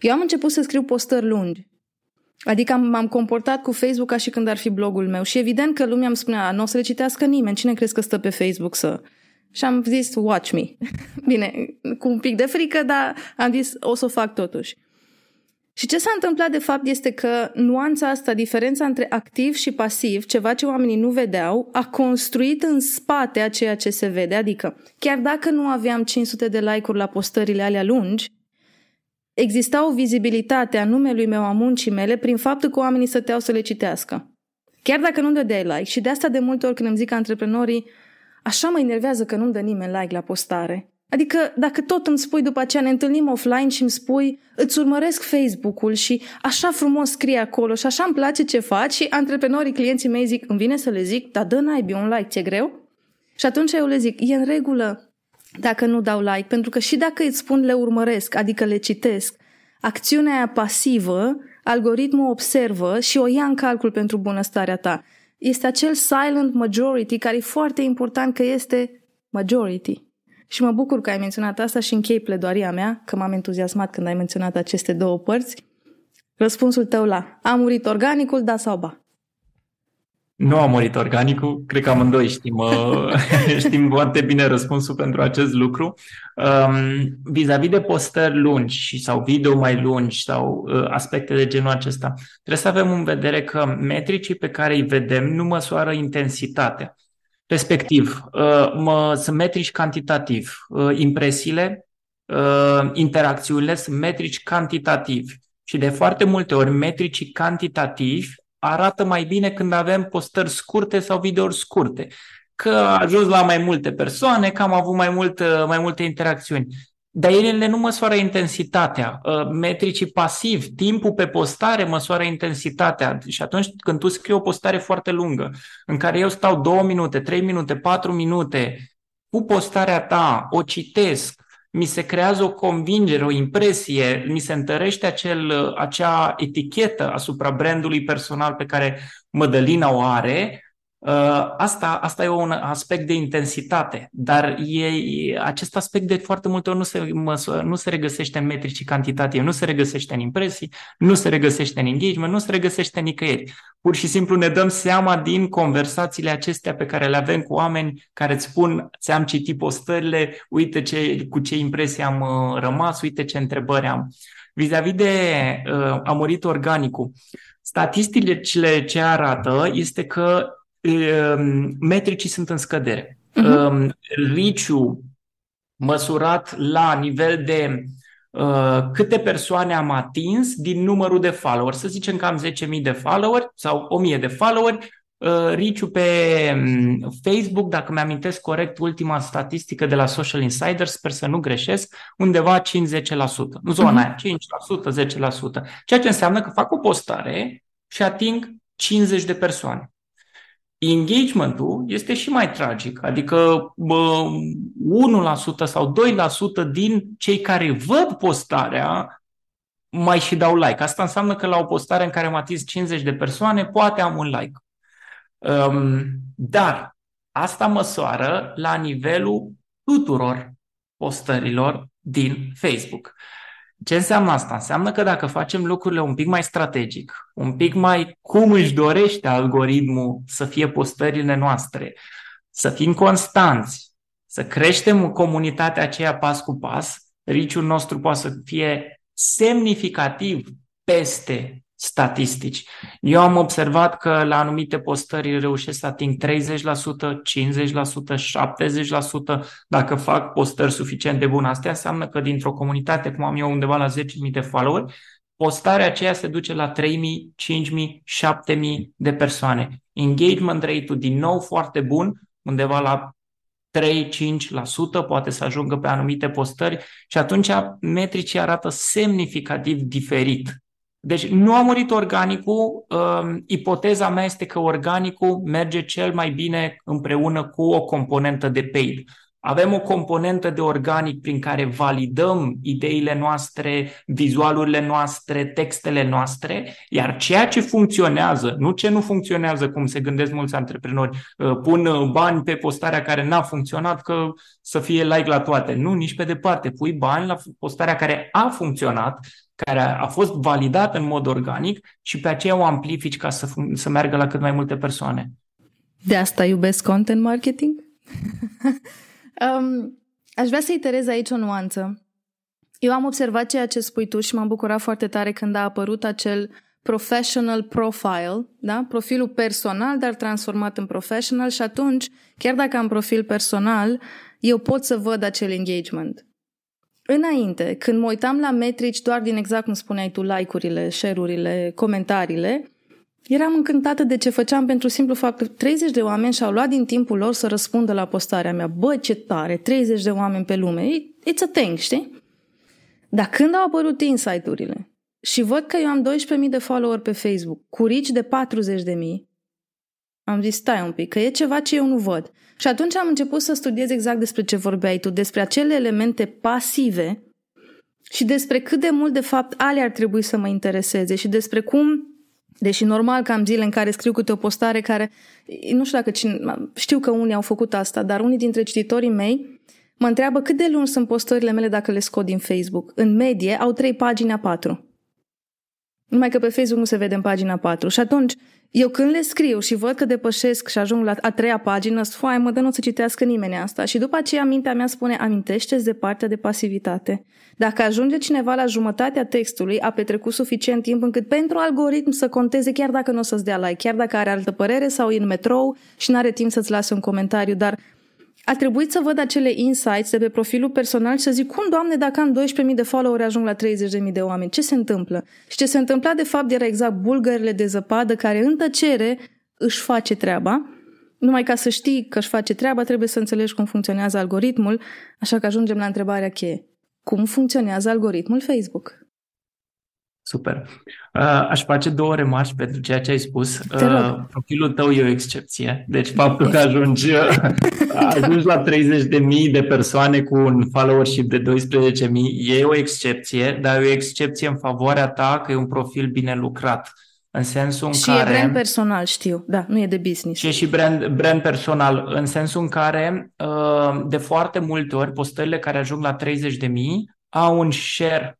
eu am început să scriu postări lungi. Adică m-am comportat cu Facebook ca și când ar fi blogul meu. Și evident că lumea îmi spunea, nu o să le citească nimeni, cine crezi că stă pe Facebook să... Și am zis, watch me. Bine, cu un pic de frică, dar am zis, o să o fac totuși. Și ce s-a întâmplat de fapt este că nuanța asta, diferența între activ și pasiv, ceva ce oamenii nu vedeau, a construit în spate a ceea ce se vede. Adică, chiar dacă nu aveam 500 de like-uri la postările alea lungi, exista o vizibilitate a numelui meu, a muncii mele, prin faptul că oamenii stăteau să le citească. Chiar dacă nu dădeai like. Și de asta de multe ori când îmi zic antreprenorii, așa mă enervează că nu-mi dă nimeni like la postare. Adică dacă tot îmi spui după aceea, ne întâlnim offline și îmi spui, îți urmăresc Facebook-ul și așa frumos scrie acolo și așa îmi place ce faci și antreprenorii, clienții mei zic, îmi vine să le zic, dar dă naibii un like, ți-e greu? Și atunci eu le zic, e în regulă dacă nu dau like, pentru că și dacă îți spun le urmăresc, adică le citesc, acțiunea aia pasivă, algoritmul observă și o ia în calcul pentru bunăstarea ta. Este acel silent majority care e foarte important că este majority. Și mă bucur că ai menționat asta și închei pledoaria mea, că m-am entuziasmat când ai menționat aceste două părți. Răspunsul tău la a murit organicul, da sau ba? Nu a murit organicul, cred că amândoi știm, uh, știm foarte bine răspunsul pentru acest lucru. Um, vis-a-vis de postări lungi sau video mai lungi sau uh, aspecte de genul acesta, trebuie să avem în vedere că metricii pe care îi vedem nu măsoară intensitatea. Respectiv, uh, mă, sunt metrici cantitativ. Uh, impresiile, uh, interacțiunile sunt metrici cantitativi. Și de foarte multe ori, metricii cantitativi arată mai bine când avem postări scurte sau videouri scurte. Că a ajuns la mai multe persoane, că am avut mai, mult, mai multe interacțiuni. Dar ele nu măsoară intensitatea. Uh, metricii pasiv, timpul pe postare măsoară intensitatea. Și atunci când tu scrii o postare foarte lungă, în care eu stau două minute, trei minute, patru minute, cu postarea ta, o citesc, mi se creează o convingere, o impresie, mi se întărește acel, acea etichetă asupra brandului personal pe care Mădălina o are, Uh, asta, asta e un aspect de intensitate, dar e, acest aspect de foarte multe ori nu se, măsă, nu se regăsește în metrici cantitative, nu se regăsește în impresii, nu se regăsește în engagement, nu se regăsește nicăieri. Pur și simplu ne dăm seama din conversațiile acestea pe care le avem cu oameni care îți spun, ți-am citit postările, uite ce, cu ce impresii am uh, rămas, uite ce întrebări am. Vis-a-vis de uh, a murit organicul, statisticile ce arată este că Ehm, metricii sunt în scădere. Uh-huh. Riciu măsurat la nivel de uh, câte persoane am atins din numărul de followers. Să zicem că am 10.000 de followers sau 1.000 de followers. Uh, riciu pe um, Facebook, dacă mi-amintesc corect ultima statistică de la Social Insider, sper să nu greșesc, undeva 50%. În zona uh-huh. aia, 5%, 10%. Ceea ce înseamnă că fac o postare și ating 50 de persoane. Engagementul este și mai tragic, adică bă, 1% sau 2% din cei care văd postarea mai și dau like. Asta înseamnă că la o postare în care am atins 50 de persoane, poate am un like. Um, dar asta măsoară la nivelul tuturor postărilor din Facebook. Ce înseamnă asta? Înseamnă că dacă facem lucrurile un pic mai strategic, un pic mai cum își dorește algoritmul să fie postările noastre, să fim constanți, să creștem comunitatea aceea pas cu pas, riciul nostru poate să fie semnificativ peste statistici. Eu am observat că la anumite postări reușesc să ating 30%, 50%, 70%. Dacă fac postări suficient de bune, asta înseamnă că dintr-o comunitate, cum am eu undeva la 10.000 de followeri, postarea aceea se duce la 3.000, 5.000, 7.000 de persoane. Engagement rate-ul din nou foarte bun, undeva la 3-5%, poate să ajungă pe anumite postări și atunci metricii arată semnificativ diferit deci nu a murit organicul. Uh, ipoteza mea este că organicul merge cel mai bine împreună cu o componentă de paid. Avem o componentă de organic prin care validăm ideile noastre, vizualurile noastre, textele noastre, iar ceea ce funcționează, nu ce nu funcționează, cum se gândesc mulți antreprenori, uh, pun uh, bani pe postarea care n-a funcționat că să fie like la toate. Nu, nici pe departe. Pui bani la postarea care a funcționat, care a fost validată în mod organic și pe aceea o amplifici ca să, să meargă la cât mai multe persoane. De asta iubesc content marketing? um, aș vrea să iterez aici o nuanță. Eu am observat ceea ce spui tu și m-am bucurat foarte tare când a apărut acel professional profile, da? profilul personal, dar transformat în professional și atunci, chiar dacă am profil personal, eu pot să văd acel engagement. Înainte, când mă uitam la metrici doar din exact cum spuneai tu, like-urile, share-urile, comentariile, eram încântată de ce făceam pentru simplu fapt că 30 de oameni și-au luat din timpul lor să răspundă la postarea mea. Bă, ce tare, 30 de oameni pe lume, it's a thing, știi? Dar când au apărut insight-urile și văd că eu am 12.000 de follower pe Facebook, cu rici de 40.000, am zis, stai un pic, că e ceva ce eu nu văd. Și atunci am început să studiez exact despre ce vorbeai tu, despre acele elemente pasive și despre cât de mult, de fapt, ale ar trebui să mă intereseze și despre cum Deși normal că am zile în care scriu câte o postare care, nu știu dacă cine, știu că unii au făcut asta, dar unii dintre cititorii mei mă întreabă cât de lungi sunt postările mele dacă le scot din Facebook. În medie au trei pagini a patru. Numai că pe Facebook nu se vede în pagina 4. Și atunci, eu când le scriu și văd că depășesc și ajung la a treia pagină, foaie, mă dă nu să citească nimeni asta. Și după aceea mintea mea spune, amintește de partea de pasivitate. Dacă ajunge cineva la jumătatea textului, a petrecut suficient timp încât pentru algoritm să conteze chiar dacă nu o să-ți dea like, chiar dacă are altă părere sau e în metrou și nu are timp să-ți lase un comentariu, dar a trebuit să văd acele insights de pe profilul personal și să zic, cum, doamne, dacă am 12.000 de follower ajung la 30.000 de oameni, ce se întâmplă? Și ce se întâmpla, de fapt, era exact bulgările de zăpadă care în tăcere își face treaba. Numai ca să știi că își face treaba, trebuie să înțelegi cum funcționează algoritmul, așa că ajungem la întrebarea cheie. Cum funcționează algoritmul Facebook? Super. Uh, aș face două remarci pentru ceea ce ai spus. Uh, profilul tău e o excepție. Deci faptul că ajungi, ajungi la 30.000 de persoane cu un followership de 12.000 e o excepție, dar e o excepție în favoarea ta că e un profil bine lucrat. În sensul în și care... Și e brand personal, știu. Da, nu e de business. Și e și brand, brand personal, în sensul în care uh, de foarte multe ori postările care ajung la 30.000 au un share,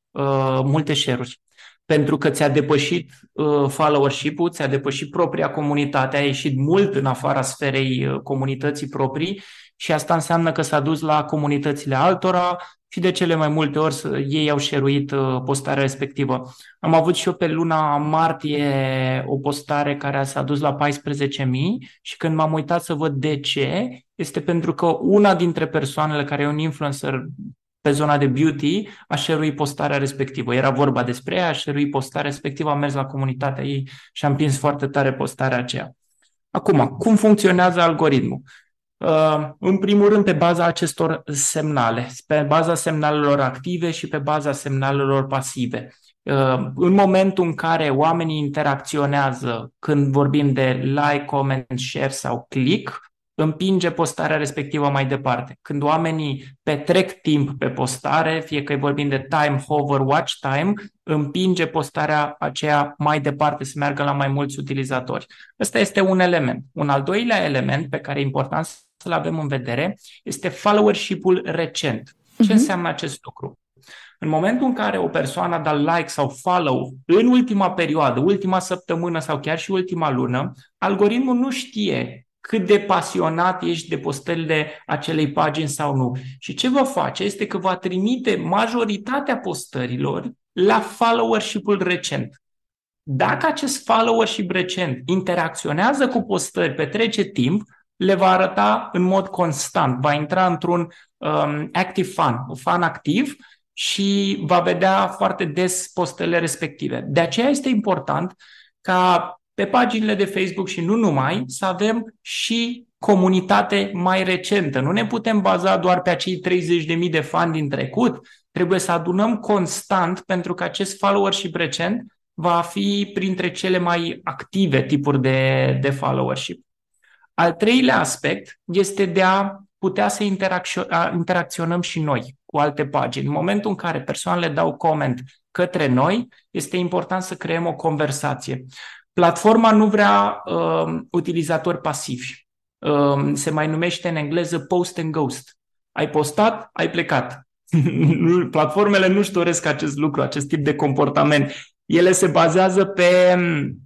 multe share-uri pentru că ți-a depășit uh, followership-ul, ți-a depășit propria comunitate, ai ieșit mult în afara sferei uh, comunității proprii și asta înseamnă că s-a dus la comunitățile altora și de cele mai multe ori ei au șeruit uh, postarea respectivă. Am avut și eu pe luna martie o postare care s-a dus la 14.000 și când m-am uitat să văd de ce, este pentru că una dintre persoanele care e un influencer pe zona de beauty, a share postarea respectivă. Era vorba despre ea, a share postarea respectivă, am mers la comunitatea ei și am prins foarte tare postarea aceea. Acum, cum funcționează algoritmul? Uh, în primul rând, pe baza acestor semnale, pe baza semnalelor active și pe baza semnalelor pasive. Uh, în momentul în care oamenii interacționează, când vorbim de like, comment, share sau click, împinge postarea respectivă mai departe. Când oamenii petrec timp pe postare, fie că vorbim de time hover, watch time, împinge postarea aceea mai departe să meargă la mai mulți utilizatori. Ăsta este un element. Un al doilea element pe care e important să-l avem în vedere este followership-ul recent. Ce uh-huh. înseamnă acest lucru? În momentul în care o persoană a dat like sau follow în ultima perioadă, ultima săptămână sau chiar și ultima lună, algoritmul nu știe cât de pasionat ești de postările acelei pagini sau nu. Și ce va face este că va trimite majoritatea postărilor la followership-ul recent. Dacă acest followership recent interacționează cu postări, petrece timp, le va arăta în mod constant, va intra într-un um, active fan, un fan activ și va vedea foarte des postele respective. De aceea este important ca pe paginile de Facebook și nu numai să avem și comunitate mai recentă. Nu ne putem baza doar pe acei 30.000 de fani din trecut, trebuie să adunăm constant pentru că acest followership recent va fi printre cele mai active tipuri de, de followership. Al treilea aspect este de a putea să interacționăm și noi cu alte pagini. În momentul în care persoanele dau coment către noi, este important să creăm o conversație. Platforma nu vrea uh, utilizatori pasivi. Uh, se mai numește în engleză post and ghost. Ai postat, ai plecat. Platformele nu-și doresc acest lucru, acest tip de comportament. Ele se bazează pe um,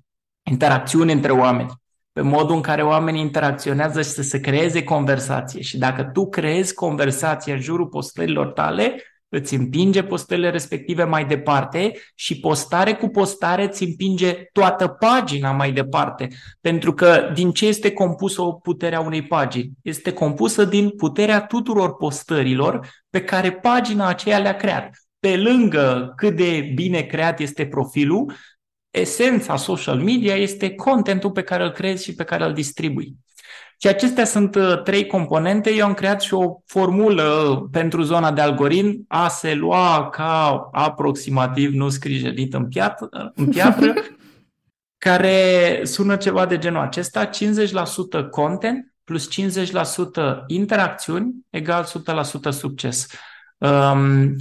interacțiuni între oameni pe modul în care oamenii interacționează și să se creeze conversație. Și dacă tu creezi conversație în jurul postărilor tale, îți împinge postările respective mai departe și postare cu postare îți împinge toată pagina mai departe. Pentru că din ce este compusă o puterea unei pagini? Este compusă din puterea tuturor postărilor pe care pagina aceea le-a creat. Pe lângă cât de bine creat este profilul, esența social media este contentul pe care îl creezi și pe care îl distribui. Și acestea sunt uh, trei componente. Eu am creat și o formulă pentru zona de algoritm. A se lua ca aproximativ, nu scrijelit în, piatră, în piatră, care sună ceva de genul acesta. 50% content plus 50% interacțiuni egal 100% succes. Um,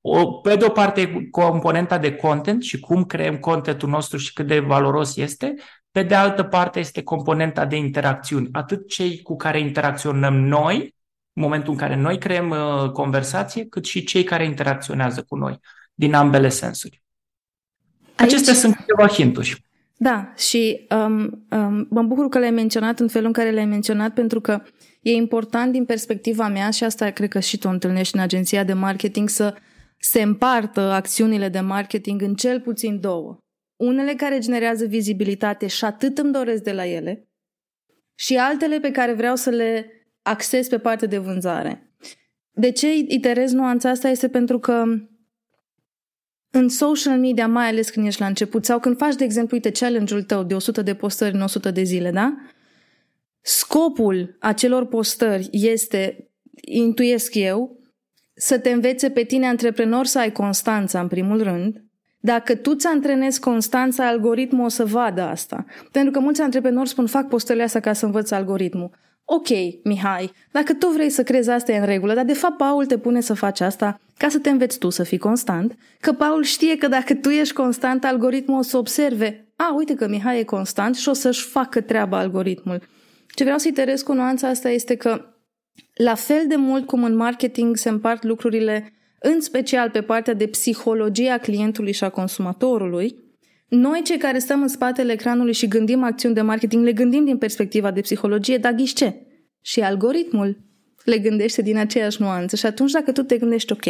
o, pe de o parte componenta de content și cum creăm contentul nostru și cât de valoros este, pe de altă parte este componenta de interacțiuni, atât cei cu care interacționăm noi, în momentul în care noi creăm uh, conversație, cât și cei care interacționează cu noi, din ambele sensuri. Aici... Acestea sunt câteva hinturi. Da, și um, um, mă bucur că le-ai menționat în felul în care le-ai menționat, pentru că e important din perspectiva mea, și asta cred că și tu întâlnești în agenția de marketing, să se împartă acțiunile de marketing în cel puțin două. Unele care generează vizibilitate și atât îmi doresc de la ele, și altele pe care vreau să le acces pe partea de vânzare. De ce iterez nuanța asta este pentru că în social media, mai ales când ești la început, sau când faci, de exemplu, uite, challenge-ul tău de 100 de postări în 100 de zile, da? Scopul acelor postări este, intuiesc eu, să te învețe pe tine antreprenor să ai constanța în primul rând. Dacă tu ți antrenezi constanța, algoritmul o să vadă asta. Pentru că mulți antreprenori spun, fac postările astea ca să învăț algoritmul. Ok, Mihai, dacă tu vrei să crezi asta e în regulă, dar de fapt Paul te pune să faci asta ca să te înveți tu să fii constant, că Paul știe că dacă tu ești constant, algoritmul o să observe, a, uite că Mihai e constant și o să-și facă treaba algoritmul. Ce vreau să-i cu nuanța asta este că la fel de mult cum în marketing se împart lucrurile, în special pe partea de psihologie a clientului și a consumatorului, noi cei care stăm în spatele ecranului și gândim acțiuni de marketing, le gândim din perspectiva de psihologie, dar ghiși ce? Și algoritmul le gândește din aceeași nuanță și atunci dacă tu te gândești ok.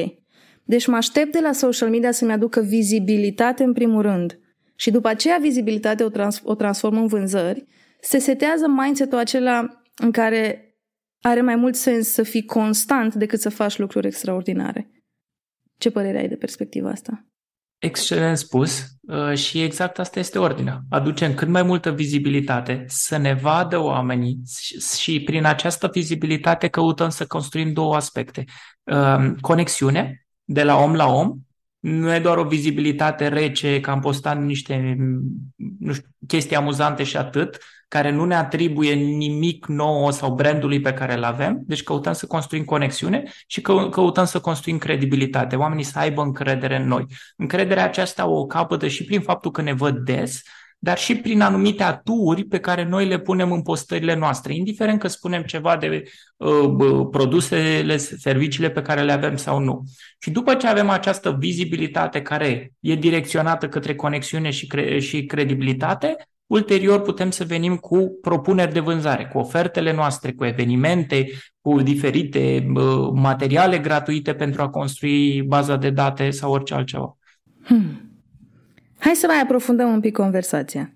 Deci mă aștept de la social media să-mi aducă vizibilitate în primul rând și după aceea vizibilitate o, trans- o transformă în vânzări, se setează mindset-ul acela în care are mai mult sens să fii constant decât să faci lucruri extraordinare. Ce părere ai de perspectiva asta? Excelent spus uh, și exact asta este ordinea. Aducem cât mai multă vizibilitate, să ne vadă oamenii și prin această vizibilitate căutăm să construim două aspecte. Uh, conexiune de la om la om, nu e doar o vizibilitate rece, că am postat niște nu știu, chestii amuzante și atât, care nu ne atribuie nimic nou sau brandului pe care îl avem. Deci căutăm să construim conexiune și că, căutăm să construim credibilitate. Oamenii să aibă încredere în noi. Încrederea aceasta o capătă și prin faptul că ne văd des, dar și prin anumite aturi pe care noi le punem în postările noastre, indiferent că spunem ceva de uh, produsele, serviciile pe care le avem sau nu. Și după ce avem această vizibilitate care e direcționată către conexiune și, cre- și credibilitate, ulterior putem să venim cu propuneri de vânzare, cu ofertele noastre, cu evenimente, cu diferite uh, materiale gratuite pentru a construi baza de date sau orice altceva. Hmm. Hai să mai aprofundăm un pic conversația.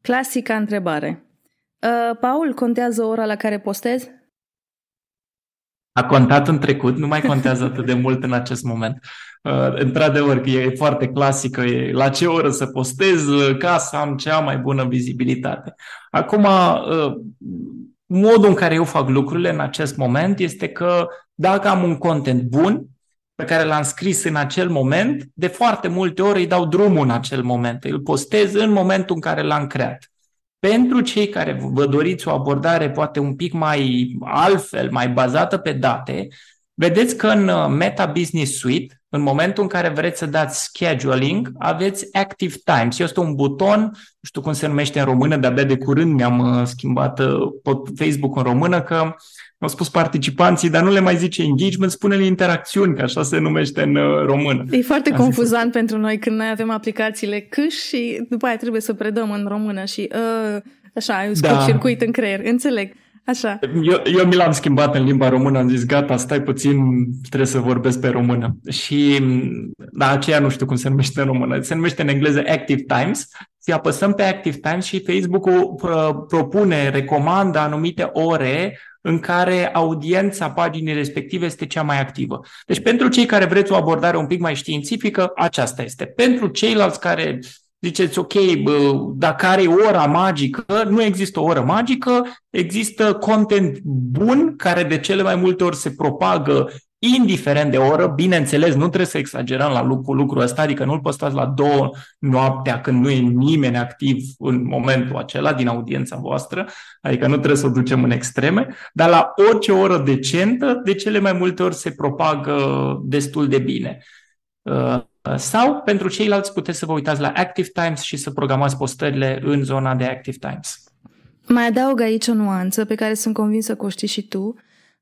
Clasica întrebare. Uh, Paul, contează ora la care postez? A contat în trecut, nu mai contează atât de mult în acest moment. Uh, într-adevăr, că e foarte clasică, e la ce oră să postez uh, ca să am cea mai bună vizibilitate. Acum, uh, modul în care eu fac lucrurile în acest moment este că dacă am un content bun, pe care l-am scris în acel moment, de foarte multe ori îi dau drumul în acel moment. Îl postez în momentul în care l-am creat. Pentru cei care vă doriți o abordare poate un pic mai altfel, mai bazată pe date, vedeți că în uh, Meta Business Suite, în momentul în care vreți să dați scheduling, aveți Active Times. Este un buton, nu știu cum se numește în română, de-abia de curând mi-am uh, schimbat uh, Facebook în română, că au spus participanții, dar nu le mai zice engagement, spune-le interacțiuni, că așa se numește în uh, română. E foarte Am confuzant zis... pentru noi când noi avem aplicațiile câș și după aia trebuie să predăm în română și uh, așa, ai un da. circuit în creier. Înțeleg. Așa. Eu, eu mi l-am schimbat în limba română, am zis gata, stai puțin, trebuie să vorbesc pe română. Și da, aceea nu știu cum se numește în română, se numește în engleză Active Times și apăsăm pe Active Times și Facebook-ul propune, recomandă anumite ore în care audiența paginii respective este cea mai activă. Deci pentru cei care vreți o abordare un pic mai științifică, aceasta este. Pentru ceilalți care ziceți, ok, dacă are ora magică, nu există o oră magică, există content bun care de cele mai multe ori se propagă indiferent de oră, bineînțeles, nu trebuie să exagerăm la lucru, lucrul ăsta, adică nu-l postați la două noaptea când nu e nimeni activ în momentul acela din audiența voastră, adică nu trebuie să o ducem în extreme, dar la orice oră decentă, de cele mai multe ori se propagă destul de bine. Uh, sau pentru ceilalți puteți să vă uitați la Active Times și să programați postările în zona de Active Times. Mai adaug aici o nuanță pe care sunt convinsă că o știi și tu,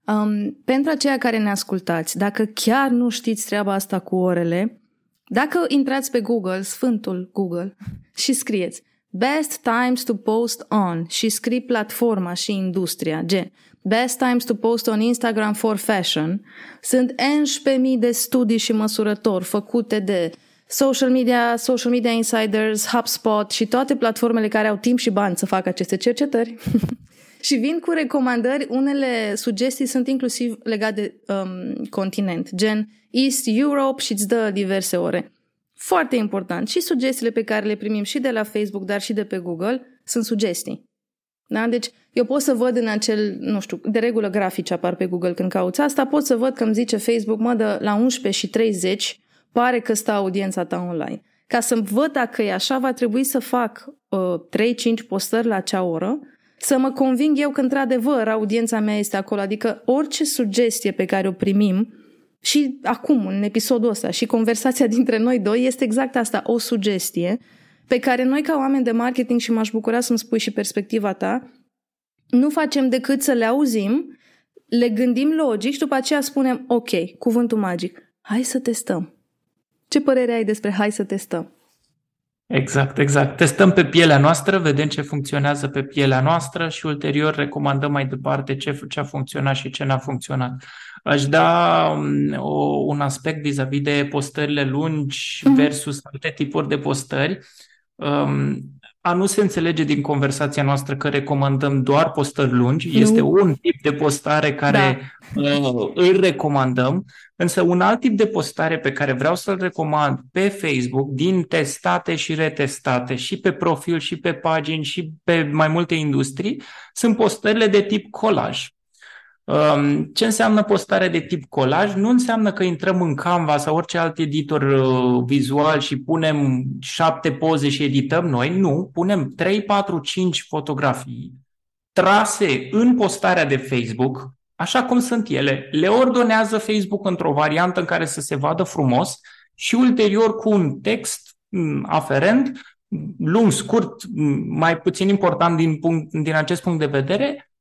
Um, pentru aceia care ne ascultați, dacă chiar nu știți treaba asta cu orele, dacă intrați pe Google, Sfântul Google, și scrieți Best times to post on și scrii platforma și industria, gen Best times to post on Instagram for fashion, sunt 11.000 de studii și măsurători făcute de social media, social media insiders, HubSpot și toate platformele care au timp și bani să facă aceste cercetări. și vin cu recomandări, unele sugestii sunt inclusiv legate de um, continent, gen East Europe și îți dă diverse ore. Foarte important. Și sugestiile pe care le primim și de la Facebook, dar și de pe Google, sunt sugestii. Da? Deci eu pot să văd în acel, nu știu, de regulă grafici apar pe Google când cauți asta, pot să văd că îmi zice Facebook, mă, de la 11 și 30 pare că stă audiența ta online. Ca să văd dacă e așa, va trebui să fac uh, 3-5 postări la acea oră să mă conving eu că într-adevăr audiența mea este acolo. Adică orice sugestie pe care o primim și acum, în episodul ăsta, și conversația dintre noi doi este exact asta, o sugestie pe care noi ca oameni de marketing și m-aș bucura să-mi spui și perspectiva ta, nu facem decât să le auzim, le gândim logic și după aceea spunem, ok, cuvântul magic, hai să testăm. Ce părere ai despre hai să testăm? Exact, exact. Testăm pe pielea noastră, vedem ce funcționează pe pielea noastră și ulterior recomandăm mai departe ce, ce a funcționat și ce n-a funcționat. Aș da um, o, un aspect vis-a-vis de postările lungi mhm. versus alte tipuri de postări. Um, a nu se înțelege din conversația noastră că recomandăm doar postări lungi. Nu. Este un tip de postare care da. uh, îl recomandăm, însă un alt tip de postare pe care vreau să-l recomand pe Facebook, din testate și retestate, și pe profil, și pe pagini, și pe mai multe industrii, sunt postările de tip colaj. Um, ce înseamnă postare de tip colaj? Nu înseamnă că intrăm în Canva sau orice alt editor uh, vizual și punem șapte poze și edităm noi. Nu, punem 3, 4, 5 fotografii trase în postarea de Facebook, așa cum sunt ele, le ordonează Facebook într-o variantă în care să se vadă frumos și ulterior cu un text mm, aferent, lung, scurt, mai puțin important din, punct, din acest punct de vedere, uh,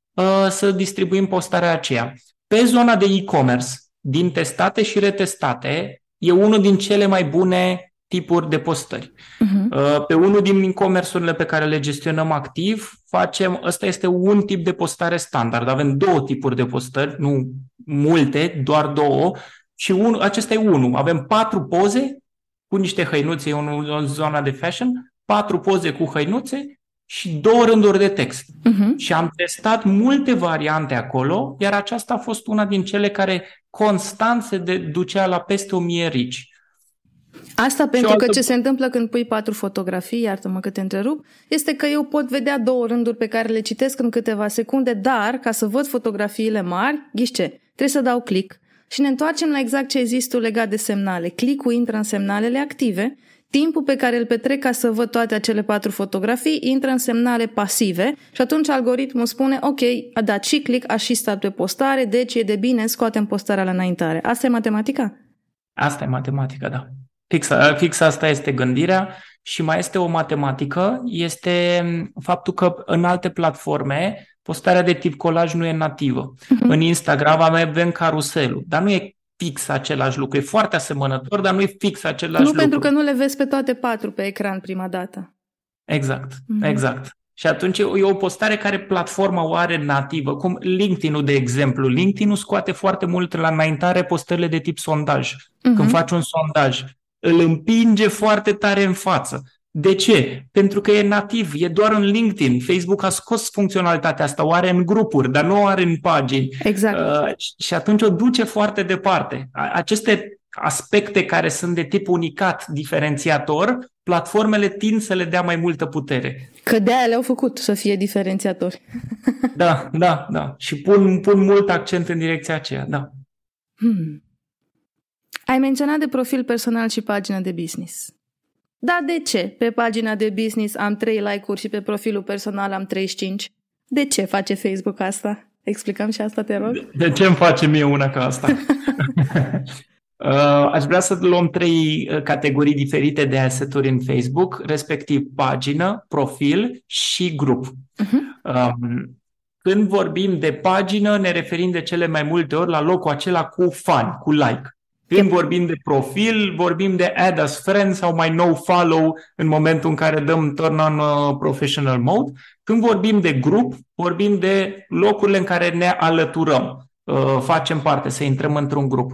să distribuim postarea aceea. Pe zona de e-commerce, din testate și retestate, e unul din cele mai bune tipuri de postări. Uh-huh. Pe unul din e-commerce-urile pe care le gestionăm activ, facem, ăsta este un tip de postare standard. Avem două tipuri de postări, nu multe, doar două, și un, acesta e unul. Avem patru poze cu niște hăinuțe, e în zona de fashion, patru poze cu hăinuțe și două rânduri de text. Uh-huh. Și am testat multe variante acolo, iar aceasta a fost una din cele care constant se ducea la peste o mie rici. Asta pentru altă... că ce se întâmplă când pui patru fotografii, iartă-mă că te întrerup, este că eu pot vedea două rânduri pe care le citesc în câteva secunde, dar ca să văd fotografiile mari, ghiște, trebuie să dau click și ne întoarcem la exact ce ai zis tu legat de semnale. Click-ul intră în semnalele active, timpul pe care îl petrec ca să văd toate acele patru fotografii intră în semnale pasive și atunci algoritmul spune ok, a dat și click, a și stat pe postare, deci e de bine, scoatem postarea la înaintare. Asta e matematica? Asta e matematica, da. Fix, fix asta este gândirea și mai este o matematică, este faptul că în alte platforme postarea de tip colaj nu e nativă. Uh-huh. În Instagram avem caruselul, dar nu e fix același lucru. E foarte asemănător, dar nu e fix același nu lucru. Nu pentru că nu le vezi pe toate patru pe ecran prima dată. Exact, uh-huh. exact. Și atunci e o postare care platforma o are nativă, cum LinkedIn-ul, de exemplu. LinkedIn-ul scoate foarte mult la înaintare postările de tip sondaj. Uh-huh. Când mhm. faci un sondaj, îl împinge foarte tare în față. De ce? Pentru că e nativ, e doar în LinkedIn. Facebook a scos funcționalitatea asta, o are în grupuri, dar nu o are în pagini. Exact. Uh, și atunci o duce foarte departe. Aceste aspecte care sunt de tip unicat, diferențiator, platformele tind să le dea mai multă putere. Că de aia le-au făcut să fie diferențiatori. da, da, da. Și pun, pun mult accent în direcția aceea, da. Hmm. Ai menționat de profil personal și pagina de business. Dar de ce? Pe pagina de business am 3 like-uri și pe profilul personal am 35. De ce face Facebook asta? Explicăm și asta, te rog. De, de ce îmi face mie una ca asta? Uh, aș vrea să luăm trei uh, categorii diferite de asset-uri în Facebook, respectiv pagină, profil și grup. Uh-huh. Când vorbim de pagină, ne referim de cele mai multe ori la locul acela cu fan, cu like. Când vorbim de profil, vorbim de add as friend sau mai no follow în momentul în care dăm turn on uh, professional mode. Când vorbim de grup, vorbim de locurile în care ne alăturăm, uh, facem parte, să intrăm într-un grup.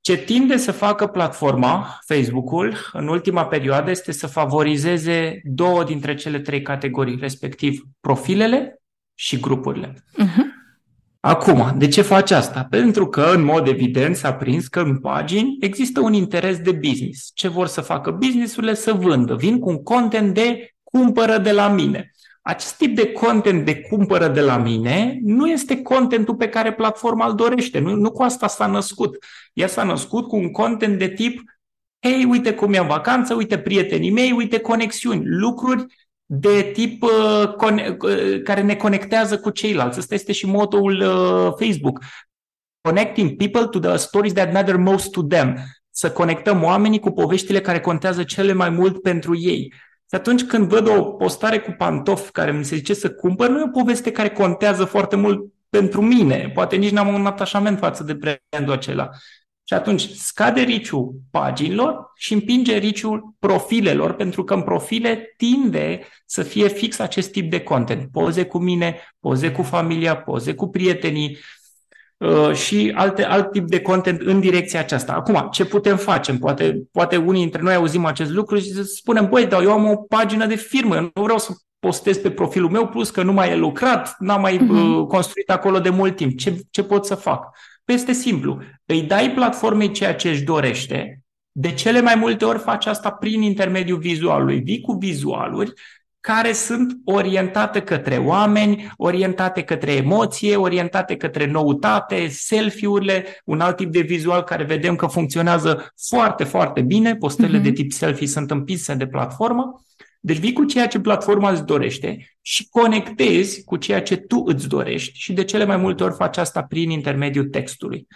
Ce tinde să facă platforma, Facebook-ul, în ultima perioadă este să favorizeze două dintre cele trei categorii, respectiv profilele și grupurile. Uh-huh. Acum, de ce face asta? Pentru că, în mod evident, s-a prins că în pagini există un interes de business. Ce vor să facă businessurile? Să vândă. Vin cu un content de cumpără de la mine. Acest tip de content de cumpără de la mine nu este contentul pe care platforma îl dorește. Nu, nu cu asta s-a născut. Ea s-a născut cu un content de tip hei, uite cum e în vacanță, uite prietenii mei, uite conexiuni, lucruri de tip uh, uh, care ne conectează cu ceilalți. Asta este și motoul uh, Facebook. Connecting people to the stories that matter most to them. Să conectăm oamenii cu poveștile care contează cele mai mult pentru ei. Și atunci când văd o postare cu pantofi care mi se zice să cumpăr, nu e o poveste care contează foarte mult pentru mine. Poate nici n-am un atașament față de brandul acela. Și atunci scade riciul paginilor și împinge riciul profilelor, pentru că în profile tinde să fie fix acest tip de content. Poze cu mine, poze cu familia, poze cu prietenii uh, și alte, alt tip de content în direcția aceasta. Acum, ce putem face? Poate, poate unii dintre noi auzim acest lucru și spunem, băi, dar eu am o pagină de firmă, nu vreau să postez pe profilul meu, plus că nu mai e lucrat, n-am mai uh-huh. construit acolo de mult timp. Ce, ce pot să fac? Păi este simplu. Îi dai platformei ceea ce își dorește, de cele mai multe ori faci asta prin intermediul vizualului. Vii cu vizualuri care sunt orientate către oameni, orientate către emoție, orientate către noutate, selfie-urile, un alt tip de vizual care vedem că funcționează foarte, foarte bine. Postele uh-huh. de tip selfie sunt împinse de platformă. Deci vii cu ceea ce platforma îți dorește și conectezi cu ceea ce tu îți dorești și de cele mai multe ori faci asta prin intermediul textului.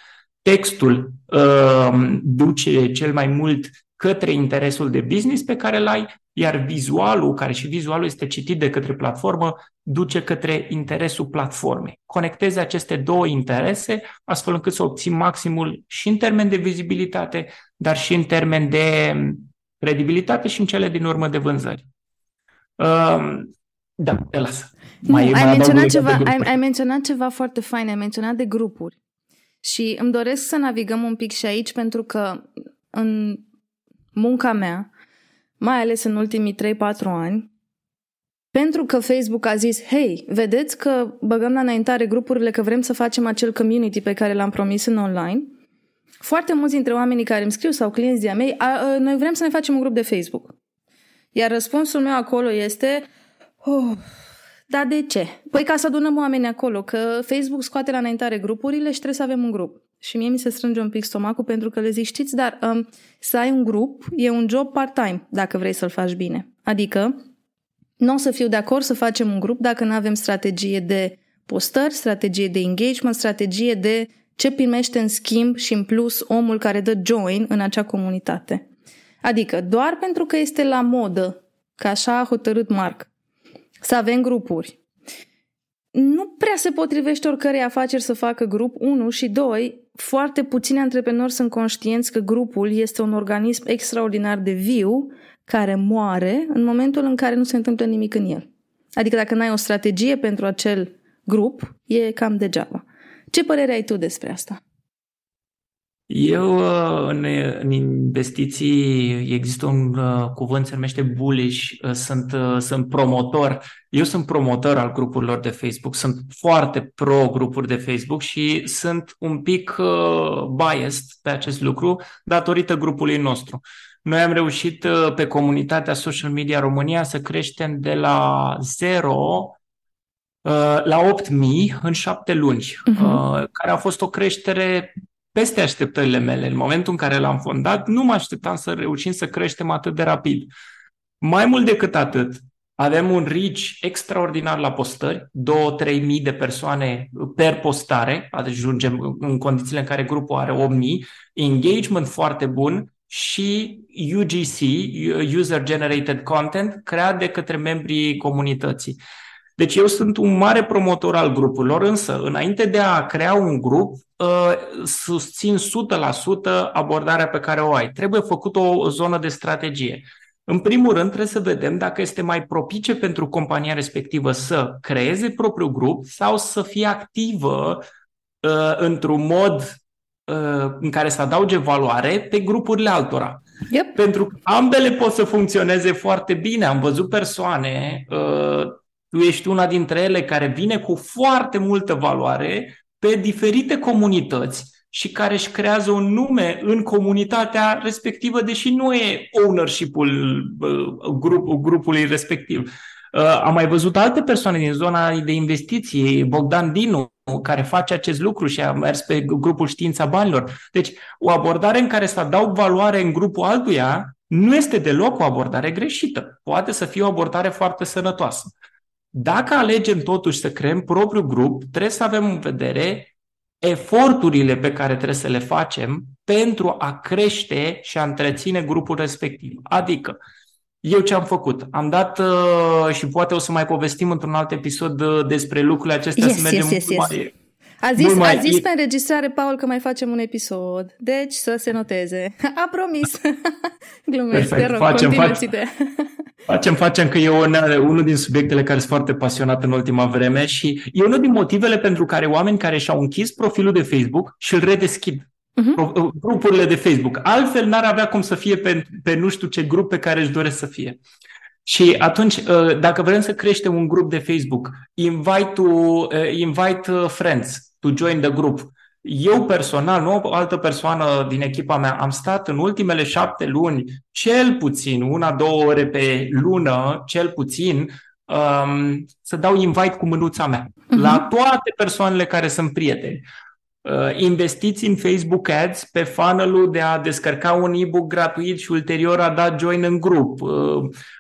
Textul uh, duce cel mai mult către interesul de business pe care îl ai, iar vizualul, care și vizualul este citit de către platformă, duce către interesul platformei. Conectezi aceste două interese astfel încât să obții maximul și în termen de vizibilitate, dar și în termen de credibilitate și în cele din urmă de vânzări. Uh, da, te las. Mai, ai, mai menționat ceva, ai, ai menționat ceva foarte fain, ai menționat de grupuri. Și îmi doresc să navigăm un pic și aici pentru că în munca mea, mai ales în ultimii 3-4 ani, pentru că Facebook a zis, hei, vedeți că băgăm la înaintare grupurile, că vrem să facem acel community pe care l-am promis în online, foarte mulți dintre oamenii care îmi scriu sau clienții de-a mei, a, a, noi vrem să ne facem un grup de Facebook. Iar răspunsul meu acolo este, oh, dar de ce? Păi ca să adunăm oameni acolo, că Facebook scoate la înaintare grupurile și trebuie să avem un grup. Și mie mi se strânge un pic stomacul pentru că le zic, știți, dar um, să ai un grup e un job part-time dacă vrei să-l faci bine. Adică nu o să fiu de acord să facem un grup dacă nu avem strategie de postări, strategie de engagement, strategie de ce primește în schimb și în plus omul care dă join în acea comunitate. Adică doar pentru că este la modă, că așa a hotărât Marc, să avem grupuri. Nu prea se potrivește oricărei afaceri să facă grup, 1 și 2, foarte puțini antreprenori sunt conștienți că grupul este un organism extraordinar de viu care moare în momentul în care nu se întâmplă nimic în el. Adică dacă n-ai o strategie pentru acel grup, e cam degeaba. Ce părere ai tu despre asta? Eu, uh, în, în investiții, există un uh, cuvânt, se numește bullish, uh, sunt, uh, sunt promotor. Eu sunt promotor al grupurilor de Facebook, sunt foarte pro grupuri de Facebook și sunt un pic uh, biased pe acest lucru datorită grupului nostru. Noi am reușit uh, pe comunitatea Social Media România să creștem de la 0 uh, la 8.000 în șapte luni, uh-huh. care a fost o creștere peste așteptările mele. În momentul în care l-am fondat, nu mă așteptam să reușim să creștem atât de rapid. Mai mult decât atât, avem un reach extraordinar la postări, 2-3 mii de persoane per postare, ajungem în condițiile în care grupul are 8 mii, engagement foarte bun și UGC, User Generated Content, creat de către membrii comunității. Deci eu sunt un mare promotor al grupurilor, însă înainte de a crea un grup, uh, susțin 100% abordarea pe care o ai. Trebuie făcut o zonă de strategie. În primul rând, trebuie să vedem dacă este mai propice pentru compania respectivă să creeze propriul grup sau să fie activă uh, într-un mod uh, în care să adauge valoare pe grupurile altora. Yep. Pentru că ambele pot să funcționeze foarte bine. Am văzut persoane uh, tu ești una dintre ele care vine cu foarte multă valoare pe diferite comunități și care își creează un nume în comunitatea respectivă, deși nu e ownership-ul grup, grupului respectiv. Uh, am mai văzut alte persoane din zona de investiții, Bogdan Dinu, care face acest lucru și a mers pe grupul Știința Banilor. Deci, o abordare în care să adaug valoare în grupul altuia nu este deloc o abordare greșită. Poate să fie o abordare foarte sănătoasă. Dacă alegem totuși să creăm propriul grup, trebuie să avem în vedere eforturile pe care trebuie să le facem pentru a crește și a întreține grupul respectiv. Adică, eu ce am făcut? Am dat uh, și poate o să mai povestim într-un alt episod uh, despre lucrurile acestea, yes, să mergem yes, yes, yes. Mai, a zis, mai... a zis pe înregistrare, Paul, că mai facem un episod. Deci să se noteze. A promis. Glumesc, te rog, facem, facem, facem, facem că e unul din subiectele care sunt foarte pasionat în ultima vreme și e unul din motivele pentru care oameni care și-au închis profilul de Facebook și îl redeschid. Uh-huh. Grupurile de Facebook. Altfel n-ar avea cum să fie pe, pe nu știu ce grup pe care își doresc să fie. Și atunci, uh, dacă vrem să creștem un grup de Facebook, invite, to, uh, invite uh, friends to join the group. Eu personal, nu o altă persoană din echipa mea, am stat în ultimele șapte luni, cel puțin, una, două ore pe lună, cel puțin, um, să dau invite cu mânuța mea uh-huh. la toate persoanele care sunt prieteni. Uh, investiți în Facebook Ads pe funnel de a descărca un e-book gratuit și ulterior a da join în grup. Uh,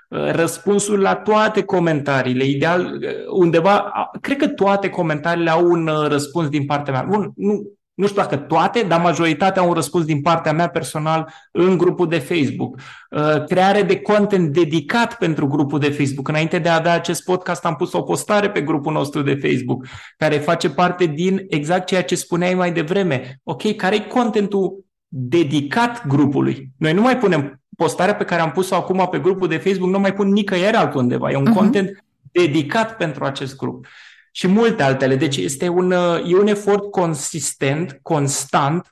uh, răspunsul la toate comentariile, ideal, undeva, cred că toate comentariile au un răspuns din partea mea. Bun, nu, nu știu dacă toate, dar majoritatea au un răspuns din partea mea personal în grupul de Facebook. Uh, creare de content dedicat pentru grupul de Facebook. Înainte de a da acest podcast am pus o postare pe grupul nostru de Facebook care face parte din exact ceea ce spuneai mai devreme. Ok, care e contentul dedicat grupului? Noi nu mai punem postarea pe care am pus-o acum pe grupul de Facebook, nu mai pun nicăieri altundeva. E un uh-huh. content dedicat pentru acest grup și multe altele. Deci este un, e un efort consistent, constant.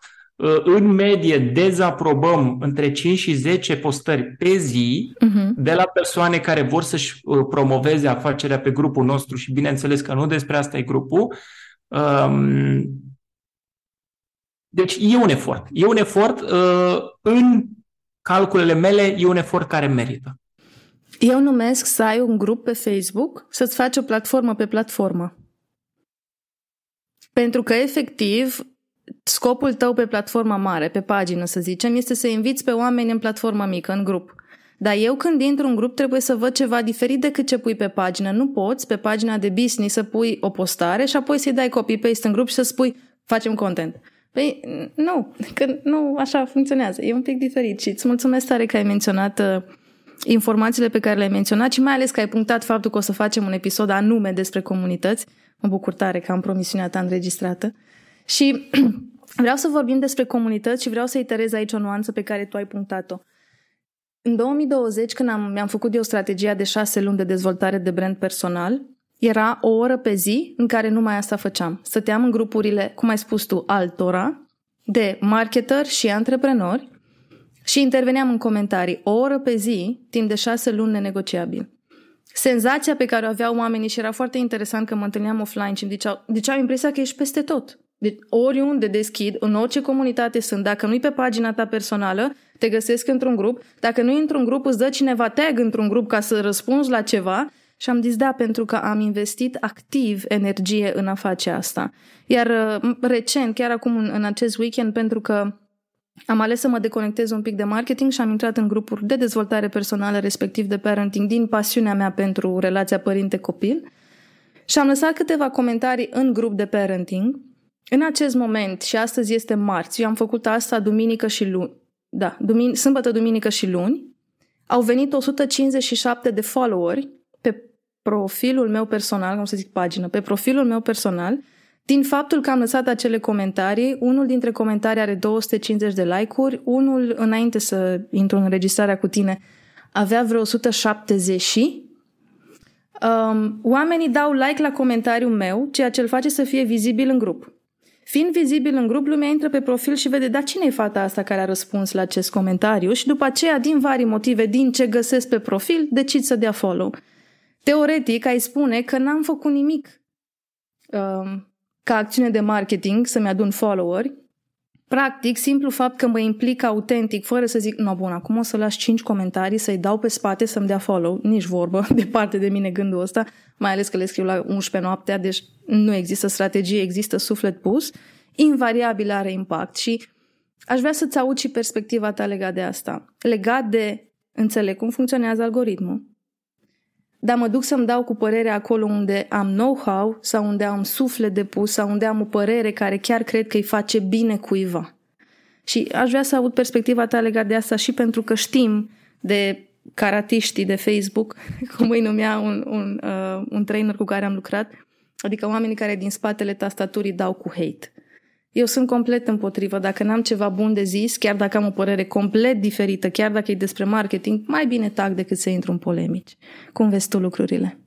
În medie dezaprobăm între 5 și 10 postări pe zi uh-huh. de la persoane care vor să-și uh, promoveze afacerea pe grupul nostru și bineînțeles că nu despre asta e grupul. Um, deci e un efort. E un efort uh, în calculele mele, e un efort care merită. Eu numesc să ai un grup pe Facebook, să-ți faci o platformă pe platformă. Pentru că, efectiv, scopul tău pe platforma mare, pe pagină, să zicem, este să inviți pe oameni în platforma mică, în grup. Dar eu când intru în grup trebuie să văd ceva diferit decât ce pui pe pagină. Nu poți pe pagina de business să pui o postare și apoi să-i dai copy-paste în grup și să spui facem content. Păi nu, că nu așa funcționează. E un pic diferit și îți mulțumesc tare că ai menționat uh, informațiile pe care le-ai menționat și mai ales că ai punctat faptul că o să facem un episod anume despre comunități. Mă bucur tare că am promisiunea ta înregistrată. Și vreau să vorbim despre comunități și vreau să iterez aici o nuanță pe care tu ai punctat-o. În 2020, când am, mi-am făcut eu strategia de șase luni de dezvoltare de brand personal, era o oră pe zi în care numai asta făceam. Stăteam în grupurile, cum ai spus tu, altora, de marketeri și antreprenori și interveneam în comentarii o oră pe zi, timp de șase luni nenegociabil. Senzația pe care o aveau oamenii și era foarte interesant că mă întâlneam offline și îmi ziceau, deci am impresia că ești peste tot. Deci oriunde deschid, în orice comunitate sunt, dacă nu-i pe pagina ta personală, te găsesc într-un grup, dacă nu într-un grup, îți dă cineva tag într-un grup ca să răspunzi la ceva și am zis da, pentru că am investit activ energie în a face asta. Iar uh, recent, chiar acum în, în acest weekend, pentru că am ales să mă deconectez un pic de marketing și am intrat în grupuri de dezvoltare personală, respectiv de parenting, din pasiunea mea pentru relația părinte-copil. Și am lăsat câteva comentarii în grup de parenting. În acest moment, și astăzi este marți, eu am făcut asta duminică și luni. Da, dumin- sâmbătă, duminică și luni. Au venit 157 de followeri pe profilul meu personal, cum să zic pagină, pe profilul meu personal din faptul că am lăsat acele comentarii, unul dintre comentarii are 250 de like-uri, unul, înainte să intru în înregistrarea cu tine, avea vreo 170 um, oamenii dau like la comentariul meu, ceea ce îl face să fie vizibil în grup. Fiind vizibil în grup, lumea intră pe profil și vede, dar cine e fata asta care a răspuns la acest comentariu? Și după aceea, din vari motive, din ce găsesc pe profil, decid să dea follow. Teoretic, ai spune că n-am făcut nimic um, ca acțiune de marketing să-mi adun followeri, practic, simplu fapt că mă implic autentic, fără să zic, no, bun, acum o să las 5 comentarii, să-i dau pe spate să-mi dea follow, nici vorbă, departe de mine gândul ăsta, mai ales că le scriu la 11 noaptea, deci nu există strategie, există suflet pus, invariabil are impact și aș vrea să-ți aud și perspectiva ta legat de asta, legat de înțeleg cum funcționează algoritmul, dar mă duc să-mi dau cu părerea acolo unde am know-how sau unde am suflet de pus sau unde am o părere care chiar cred că îi face bine cuiva. Și aș vrea să aud perspectiva ta legat de asta și pentru că știm de caratiștii de Facebook, cum îi numea un, un, uh, un trainer cu care am lucrat, adică oamenii care din spatele tastaturii dau cu hate. Eu sunt complet împotrivă. Dacă n-am ceva bun de zis, chiar dacă am o părere complet diferită, chiar dacă e despre marketing, mai bine tac decât să intru în polemici. Cum vezi tu lucrurile?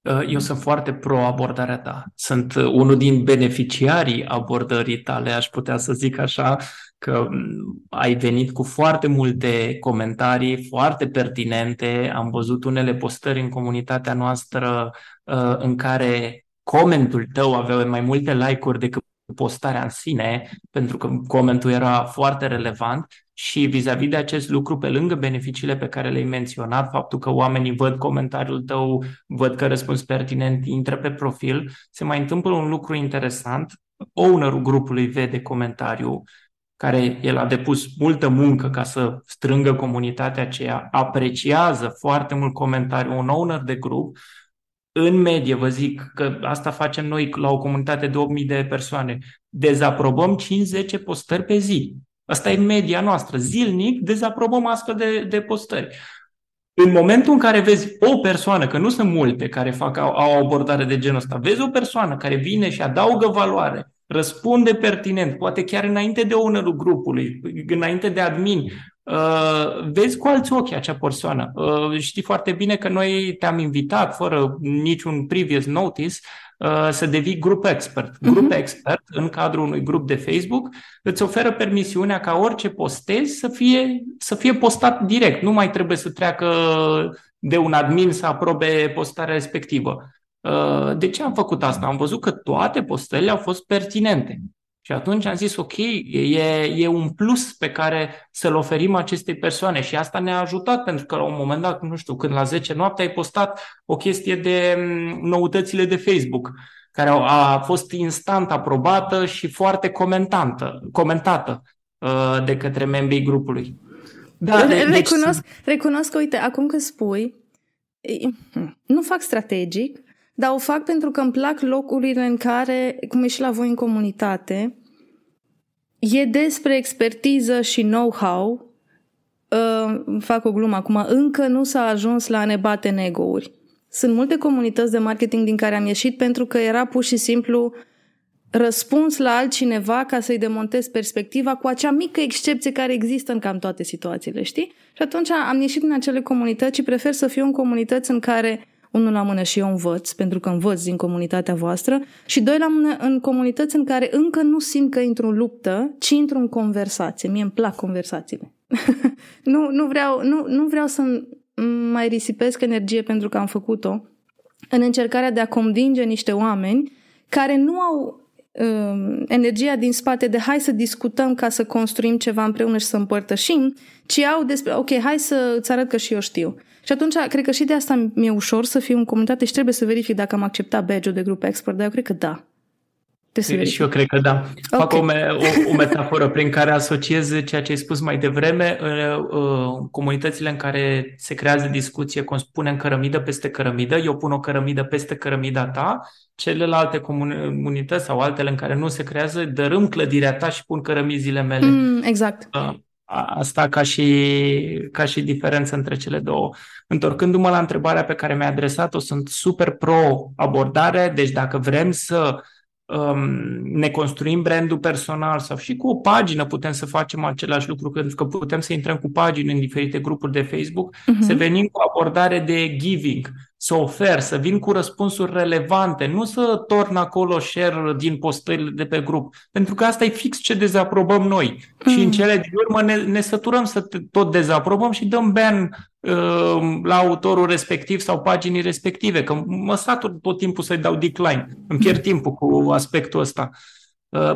Uh, eu sunt foarte pro abordarea ta. Sunt uh, unul din beneficiarii abordării tale, aș putea să zic așa, că mm, ai venit cu foarte multe comentarii foarte pertinente. Am văzut unele postări în comunitatea noastră uh, în care comentul tău avea mai multe like-uri decât postarea în sine, pentru că comentul era foarte relevant și vis-a-vis de acest lucru, pe lângă beneficiile pe care le-ai menționat, faptul că oamenii văd comentariul tău, văd că răspuns pertinent, intră pe profil, se mai întâmplă un lucru interesant. Ownerul grupului vede comentariul, care el a depus multă muncă ca să strângă comunitatea aceea, apreciază foarte mult comentariul, un owner de grup, în medie, vă zic că asta facem noi la o comunitate de 8.000 de persoane, dezaprobăm 5-10 postări pe zi. Asta e media noastră. Zilnic dezaprobăm astfel de, de postări. În momentul în care vezi o persoană, că nu sunt multe care fac, au, au o abordare de genul ăsta, vezi o persoană care vine și adaugă valoare, răspunde pertinent, poate chiar înainte de ownerul grupului, înainte de admin, Uh, vezi cu alți ochi acea persoană. Uh, știi foarte bine că noi te-am invitat, fără niciun previous notice, uh, să devii grup expert. Mhm. Grup uh-huh. expert, în cadrul unui grup de Facebook, îți oferă permisiunea ca orice postezi să fie, să fie postat direct. Nu mai trebuie să treacă de un admin să aprobe postarea respectivă. Uh, de ce am făcut asta? Am văzut că toate postările au fost pertinente. Și atunci am zis, ok, e, e un plus pe care să-l oferim acestei persoane și asta ne-a ajutat pentru că la un moment dat, nu știu, când la 10 noapte ai postat o chestie de mm, noutățile de Facebook, care a fost instant aprobată și foarte comentată, comentată uh, de către membrii grupului. Da, deci... recunosc, recunosc că, uite, acum că spui, nu fac strategic, dar o fac pentru că îmi plac locurile în care, cum e și la voi în comunitate, e despre expertiză și know-how. Uh, fac o glumă acum, încă nu s-a ajuns la a ne bate nego-uri. Sunt multe comunități de marketing din care am ieșit pentru că era pur și simplu răspuns la altcineva ca să-i demontez perspectiva cu acea mică excepție care există în cam toate situațiile, știi? Și atunci am ieșit din acele comunități și prefer să fiu în comunități în care unul la mână și eu învăț, pentru că învăț din comunitatea voastră, și doi la mână în comunități în care încă nu simt că intru în luptă, ci intru în conversație. Mie îmi plac conversațiile. nu, nu, vreau, nu, nu vreau să mai risipesc energie pentru că am făcut-o în încercarea de a convinge niște oameni care nu au um, energia din spate de hai să discutăm ca să construim ceva împreună și să împărtășim, ci au despre, ok, hai să îți arăt că și eu știu. Și atunci, cred că și de asta mi-e ușor să fiu în comunitate și trebuie să verific dacă am acceptat badge-ul de grup expert, dar eu cred că da. Trebuie și eu cred că da. Okay. Fac o, me- o, o metaforă prin care asociez ceea ce ai spus mai devreme, în uh, comunitățile în care se creează discuție, cum spunem, cărămidă peste cărămidă, eu pun o cărămidă peste cărămida ta, celelalte comunități sau altele în care nu se creează, dărâm clădirea ta și pun cărămizile mele. Mm, exact. Uh, asta ca și, ca și diferență între cele două. Întorcându-mă la întrebarea pe care mi-ai adresat-o, sunt super pro abordare, deci dacă vrem să um, ne construim brandul personal sau și cu o pagină putem să facem același lucru, pentru că putem să intrăm cu pagini în diferite grupuri de Facebook, uh-huh. să venim cu abordare de giving, să ofer, să vin cu răspunsuri relevante, nu să torn acolo share din postările de pe grup, pentru că asta e fix ce dezaprobăm noi. Mm. Și în cele din urmă ne, ne săturăm să tot dezaprobăm și dăm ban uh, la autorul respectiv sau paginii respective, că mă satur tot timpul să-i dau decline. Îmi pierd timpul cu aspectul ăsta. Uh,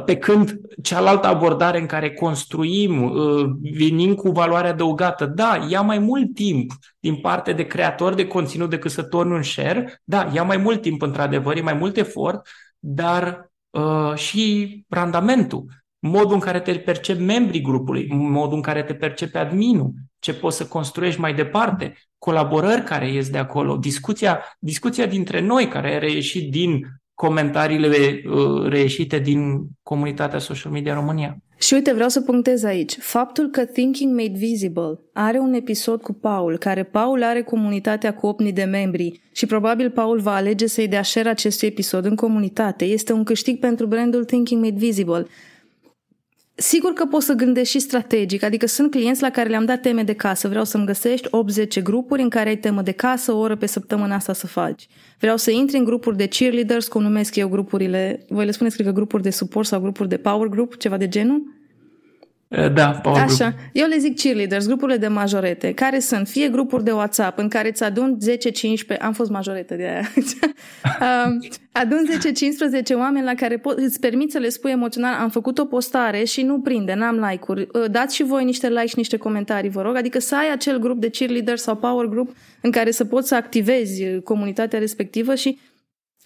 pe când cealaltă abordare în care construim, uh, venim cu valoare adăugată, da, ia mai mult timp din parte de creator de conținut decât să torni un share, da, ia mai mult timp într-adevăr, e mai mult efort, dar uh, și randamentul, modul în care te percep membrii grupului, modul în care te percepe adminul, ce poți să construiești mai departe, colaborări care ies de acolo, discuția, discuția dintre noi care a reieșit din comentariile uh, reieșite din comunitatea social media în România. Și uite, vreau să punctez aici. Faptul că Thinking Made Visible are un episod cu Paul, care Paul are comunitatea cu 8.000 de membri și probabil Paul va alege să-i dea share acestui episod în comunitate, este un câștig pentru brandul Thinking Made Visible. Sigur că poți să gândești și strategic, adică sunt clienți la care le-am dat teme de casă. Vreau să-mi găsești 80 grupuri în care ai temă de casă, o oră pe săptămână asta să faci. Vreau să intri în grupuri de cheerleaders, cum numesc eu grupurile, voi le spuneți, cred că grupuri de suport sau grupuri de power group, ceva de genul? Da, power Așa. group. Eu le zic cheerleaders, grupurile de majorete, care sunt fie grupuri de WhatsApp în care îți adun 10-15, am fost majorete de aia, adun 10-15 oameni la care po- îți permiți să le spui emoțional, am făcut o postare și nu prinde, n-am like-uri, dați și voi niște like și niște comentarii, vă rog, adică să ai acel grup de cheerleaders sau power group în care să poți să activezi comunitatea respectivă și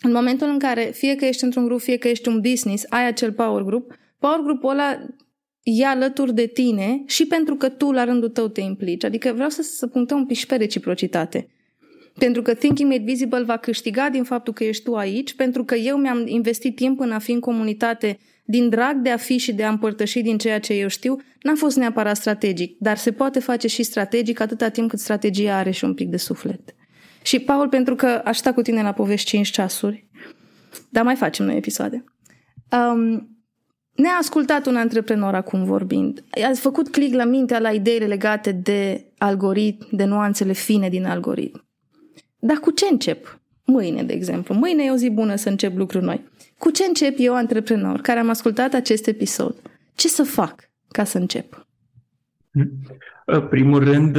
în momentul în care, fie că ești într-un grup, fie că ești un business, ai acel power group, power group-ul ăla e alături de tine și pentru că tu la rândul tău te implici. Adică vreau să, să punctăm un pic și pe reciprocitate. Pentru că Thinking Made Visible va câștiga din faptul că ești tu aici, pentru că eu mi-am investit timp în a fi în comunitate din drag de a fi și de a împărtăși din ceea ce eu știu, n-a fost neapărat strategic, dar se poate face și strategic atâta timp cât strategia are și un pic de suflet. Și, Paul, pentru că aș sta cu tine la povești 5 ceasuri, dar mai facem noi episoade. Um, ne-a ascultat un antreprenor acum vorbind. A făcut click la mintea la ideile legate de algoritm, de nuanțele fine din algoritm. Dar cu ce încep? Mâine, de exemplu. Mâine e o zi bună să încep lucruri noi. Cu ce încep eu, antreprenor, care am ascultat acest episod? Ce să fac ca să încep? Primul rând,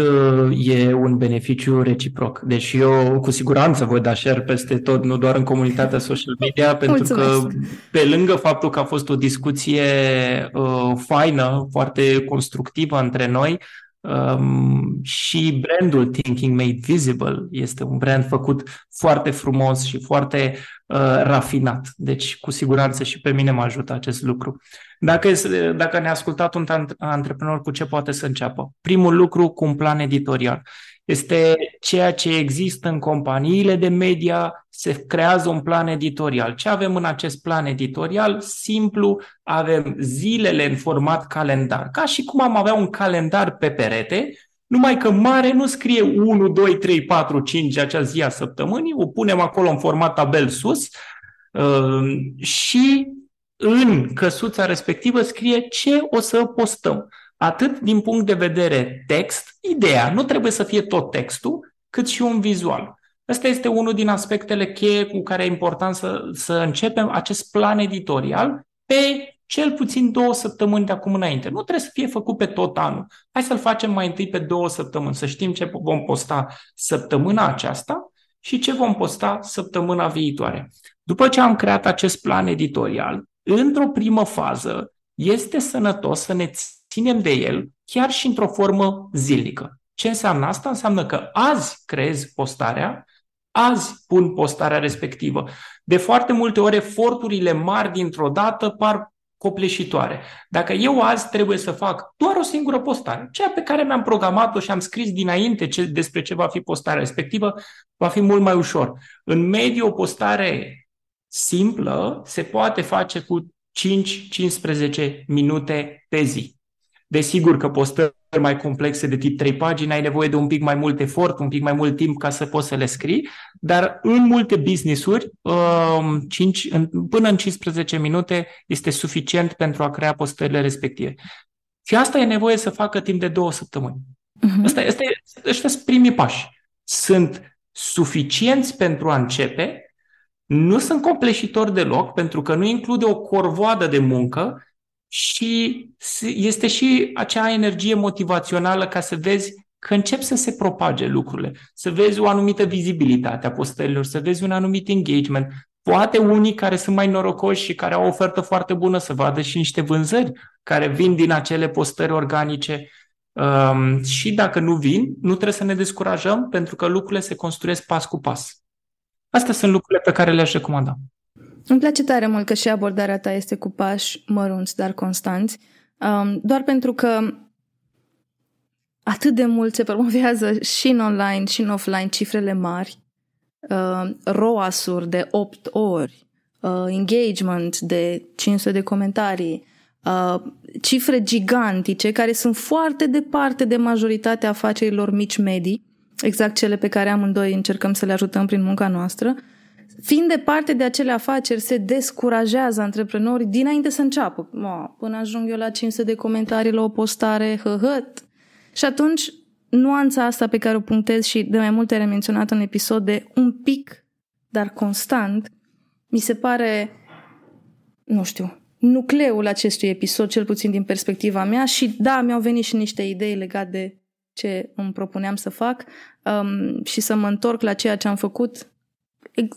e un beneficiu reciproc. Deci eu cu siguranță voi da share peste tot, nu doar în comunitatea social media, pentru Mulțumesc. că pe lângă faptul că a fost o discuție uh, faină, foarte constructivă între noi, um, și brandul Thinking Made Visible este un brand făcut foarte frumos și foarte uh, rafinat. Deci cu siguranță și pe mine mă ajută acest lucru. Dacă, este, dacă ne-a ascultat un antreprenor, cu ce poate să înceapă? Primul lucru, cu un plan editorial. Este ceea ce există în companiile de media, se creează un plan editorial. Ce avem în acest plan editorial? Simplu, avem zilele în format calendar. Ca și cum am avea un calendar pe perete, numai că mare nu scrie 1, 2, 3, 4, 5 acea zi a săptămânii, o punem acolo în format tabel sus uh, și în căsuța respectivă scrie ce o să postăm. Atât din punct de vedere text, ideea, nu trebuie să fie tot textul, cât și un vizual. Ăsta este unul din aspectele cheie cu care e important să, să începem acest plan editorial pe cel puțin două săptămâni de acum înainte. Nu trebuie să fie făcut pe tot anul. Hai să-l facem mai întâi pe două săptămâni, să știm ce vom posta săptămâna aceasta și ce vom posta săptămâna viitoare. După ce am creat acest plan editorial, într-o primă fază, este sănătos să ne ținem de el chiar și într-o formă zilnică. Ce înseamnă asta? Înseamnă că azi creezi postarea, azi pun postarea respectivă. De foarte multe ori, eforturile mari dintr-o dată par copleșitoare. Dacă eu azi trebuie să fac doar o singură postare, cea pe care mi-am programat-o și am scris dinainte ce, despre ce va fi postarea respectivă, va fi mult mai ușor. În mediu, o postare simplă se poate face cu 5-15 minute pe zi. Desigur că postări mai complexe de tip 3 pagini ai nevoie de un pic mai mult efort, un pic mai mult timp ca să poți să le scrii, dar în multe business-uri 5, până în 15 minute este suficient pentru a crea postările respective. Și asta e nevoie să facă timp de două săptămâni. Uh-huh. Asta, asta, ăștia sunt primii pași. Sunt suficienți pentru a începe, nu sunt compleșitori deloc, pentru că nu include o corvoadă de muncă și este și acea energie motivațională ca să vezi că încep să se propage lucrurile, să vezi o anumită vizibilitate a postărilor, să vezi un anumit engagement. Poate unii care sunt mai norocoși și care au o ofertă foarte bună să vadă și niște vânzări care vin din acele postări organice. Um, și dacă nu vin, nu trebuie să ne descurajăm pentru că lucrurile se construiesc pas cu pas. Astea sunt lucrurile pe care le-aș recomanda. Îmi place tare mult că și abordarea ta este cu pași mărunți, dar constanți, um, doar pentru că atât de mult se promovează și în online și în offline cifrele mari, uh, ROAS-uri de 8 ori, uh, engagement de 500 de comentarii, uh, cifre gigantice care sunt foarte departe de majoritatea afacerilor mici-medii, exact cele pe care amândoi încercăm să le ajutăm prin munca noastră, fiind departe de acele afaceri, se descurajează antreprenorii dinainte să înceapă. Mă, până ajung eu la 500 de comentarii la o postare, hăhăt. Și atunci, nuanța asta pe care o punctez și de mai multe ori menționat în episod de un pic, dar constant, mi se pare, nu știu, nucleul acestui episod, cel puțin din perspectiva mea și da, mi-au venit și niște idei legate de ce îmi propuneam să fac um, și să mă întorc la ceea ce am făcut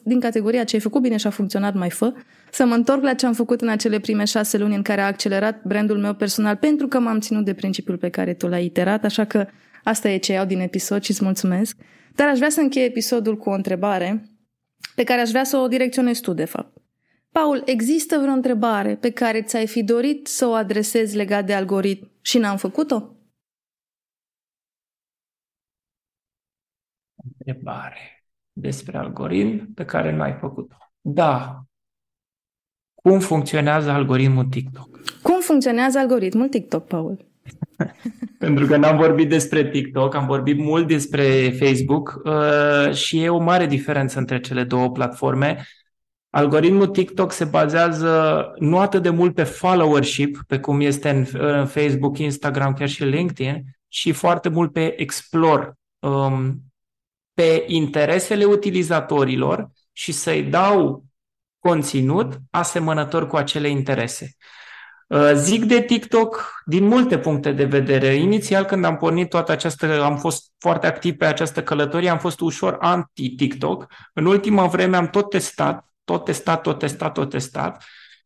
din categoria ce ai făcut bine și a funcționat, mai fă, să mă întorc la ce am făcut în acele prime șase luni în care a accelerat brandul meu personal pentru că m-am ținut de principiul pe care tu l-ai iterat, așa că asta e ce iau din episod și îți mulțumesc. Dar aș vrea să închei episodul cu o întrebare pe care aș vrea să o direcționezi tu, de fapt. Paul, există vreo întrebare pe care ți-ai fi dorit să o adresezi legat de algoritm și n-am făcut-o? Întrebare despre algoritm pe care nu ai făcut-o. Da. Cum funcționează algoritmul TikTok? Cum funcționează algoritmul TikTok, Paul? Pentru că n-am vorbit despre TikTok, am vorbit mult despre Facebook uh, și e o mare diferență între cele două platforme. Algoritmul TikTok se bazează nu atât de mult pe followership, pe cum este în, în Facebook, Instagram, chiar și LinkedIn, ci foarte mult pe explore, um, pe interesele utilizatorilor și să-i dau conținut asemănător cu acele interese. Uh, zic de TikTok din multe puncte de vedere. Inițial, când am pornit toată această, am fost foarte activ pe această călătorie, am fost ușor anti-TikTok. În ultima vreme am tot testat, tot testat, tot testat, tot testat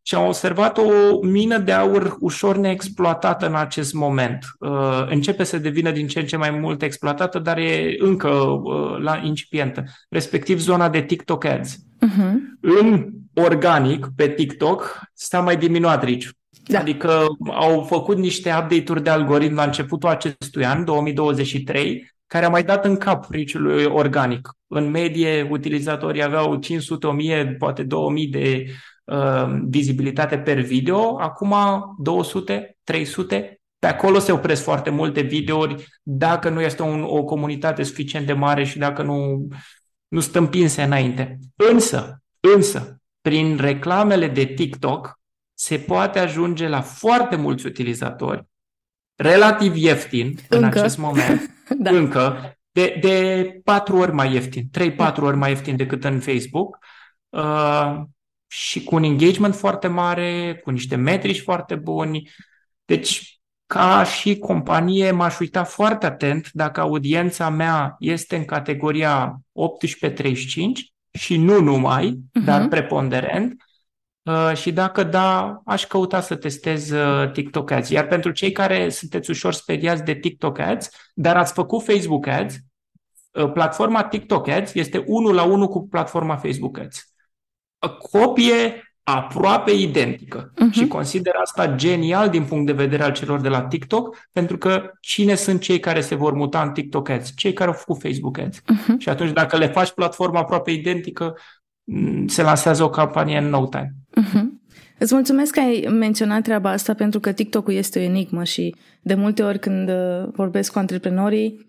și am observat o mină de aur ușor neexploatată în acest moment. Uh, începe să devină din ce în ce mai mult exploatată, dar e încă uh, la incipientă, respectiv zona de TikTok Ads. Uh-huh. În organic, pe TikTok, s-a mai diminuat reach da. Adică au făcut niște update-uri de algoritm la începutul acestui an, 2023, care a mai dat în cap riciului organic. În medie, utilizatorii aveau 500, 1000, poate 2000 de uh, vizibilitate per video, acum 200, 300. Pe acolo se opresc foarte multe videouri dacă nu este un, o comunitate suficient de mare și dacă nu, nu stâmpinse înainte. Însă, însă, prin reclamele de TikTok, se poate ajunge la foarte mulți utilizatori, relativ ieftin încă. în acest moment, da. încă, de, de patru ori mai ieftin, 3-4 ori mai ieftin decât în Facebook uh, și cu un engagement foarte mare, cu niște metrici foarte buni. Deci, ca și companie, m-aș uita foarte atent dacă audiența mea este în categoria 18-35 și nu numai, uh-huh. dar preponderent, Uh, și dacă da, aș căuta să testez uh, TikTok Ads. Iar pentru cei care sunteți ușor speriați de TikTok Ads, dar ați făcut Facebook Ads, uh, platforma TikTok Ads este unul la unul cu platforma Facebook Ads. Copie aproape identică uh-huh. și consider asta genial din punct de vedere al celor de la TikTok, pentru că cine sunt cei care se vor muta în TikTok Ads? Cei care au făcut Facebook Ads. Uh-huh. Și atunci dacă le faci platforma aproape identică, mm, se lansează o campanie în no time. Uh-huh. Îți mulțumesc că ai menționat treaba asta pentru că TikTok-ul este o enigmă și de multe ori când uh, vorbesc cu antreprenorii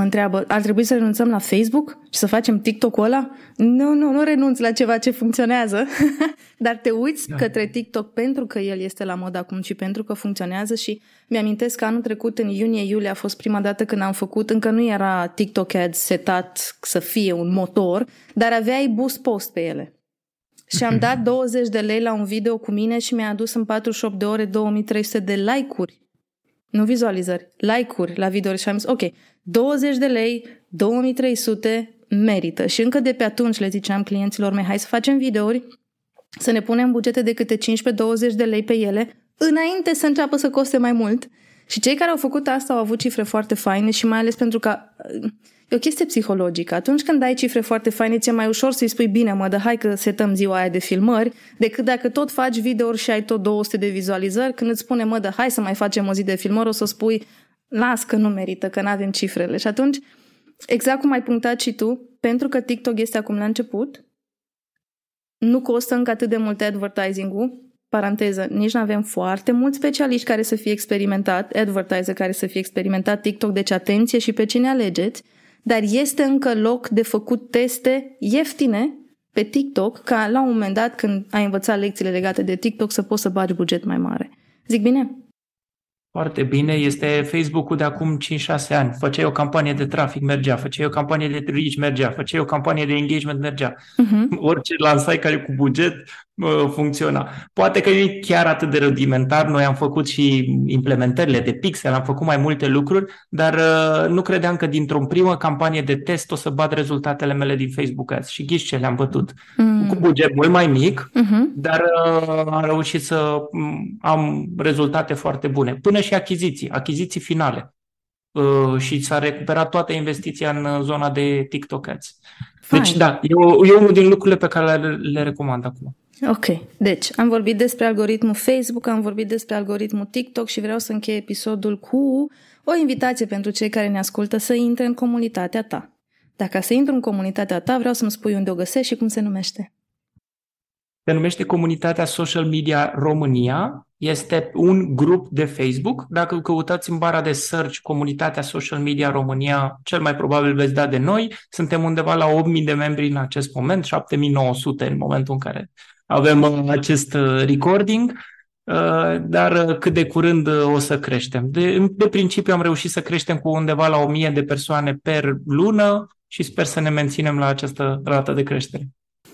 mă întreabă, ar trebui să renunțăm la Facebook și să facem TikTok-ul ăla? Nu, nu, nu renunț la ceva ce funcționează, dar te uiți da. către TikTok pentru că el este la mod acum și pentru că funcționează și mi-amintesc că anul trecut, în iunie-iulie, a fost prima dată când am făcut, încă nu era TikTok Ads setat să fie un motor, dar aveai boost post pe ele. Și am dat 20 de lei la un video cu mine și mi-a adus în 48 de ore 2300 de like-uri. Nu vizualizări, like-uri la video și am zis, ok, 20 de lei, 2300 merită. Și încă de pe atunci le ziceam clienților mei, hai să facem videouri, să ne punem bugete de câte 15-20 de lei pe ele, înainte să înceapă să coste mai mult. Și cei care au făcut asta au avut cifre foarte faine și mai ales pentru că E o chestie psihologică. Atunci când dai cifre foarte faine, ți-e mai ușor să-i spui bine, mă, dar hai că setăm ziua aia de filmări, decât dacă tot faci videouri și ai tot 200 de vizualizări, când îți spune, mă, dar hai să mai facem o zi de filmări, o să spui, las că nu merită, că nu avem cifrele. Și atunci, exact cum ai punctat și tu, pentru că TikTok este acum la început, nu costă încă atât de mult advertising-ul, paranteză, nici nu avem foarte mulți specialiști care să fie experimentat, advertiser care să fie experimentat TikTok, deci atenție și pe cine alegeți, dar este încă loc de făcut teste ieftine pe TikTok, ca la un moment dat, când ai învățat lecțiile legate de TikTok, să poți să bagi buget mai mare. Zic bine? Foarte bine. Este Facebook-ul de acum 5-6 ani. Făceai o campanie de trafic, mergea. Făceai o campanie de reach, mergea. Făceai o campanie de engagement, mergea. Uh-huh. Orice lansai care cu buget, funcționa. Poate că e chiar atât de rudimentar, noi am făcut și implementările de pixel, am făcut mai multe lucruri, dar uh, nu credeam că dintr-o primă campanie de test o să bat rezultatele mele din Facebook Ads și ghiși ce le-am bătut. Mm. Cu buget mult mai mic, mm-hmm. dar uh, am reușit să mm, am rezultate foarte bune. Până și achiziții, achiziții finale. Uh, și s-a recuperat toată investiția în zona de TikTok Ads. Deci, Fine. da, e, e unul din lucrurile pe care le, le recomand acum. Ok, deci am vorbit despre algoritmul Facebook, am vorbit despre algoritmul TikTok și vreau să închei episodul cu o invitație pentru cei care ne ascultă să intre în comunitatea ta. Dacă să intru în comunitatea ta, vreau să-mi spui unde o găsești și cum se numește. Se numește Comunitatea Social Media România. Este un grup de Facebook. Dacă căutați în bara de search Comunitatea Social Media România, cel mai probabil veți da de noi. Suntem undeva la 8.000 de membri în acest moment, 7.900 în momentul în care avem uh, acest uh, recording, uh, dar cât de curând o să creștem. De, de principiu am reușit să creștem cu undeva la 1000 de persoane per lună și sper să ne menținem la această rată de creștere.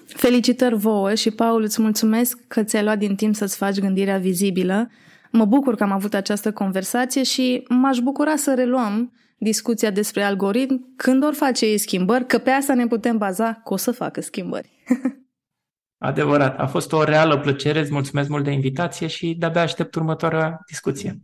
Felicitări vouă și, Paul, îți mulțumesc că ți-ai luat din timp să-ți faci gândirea vizibilă. Mă bucur că am avut această conversație și m-aș bucura să reluăm discuția despre algoritm când or face ei schimbări, că pe asta ne putem baza că o să facă schimbări. Adevărat, a fost o reală plăcere, îți mulțumesc mult de invitație și de-abia aștept următoarea discuție.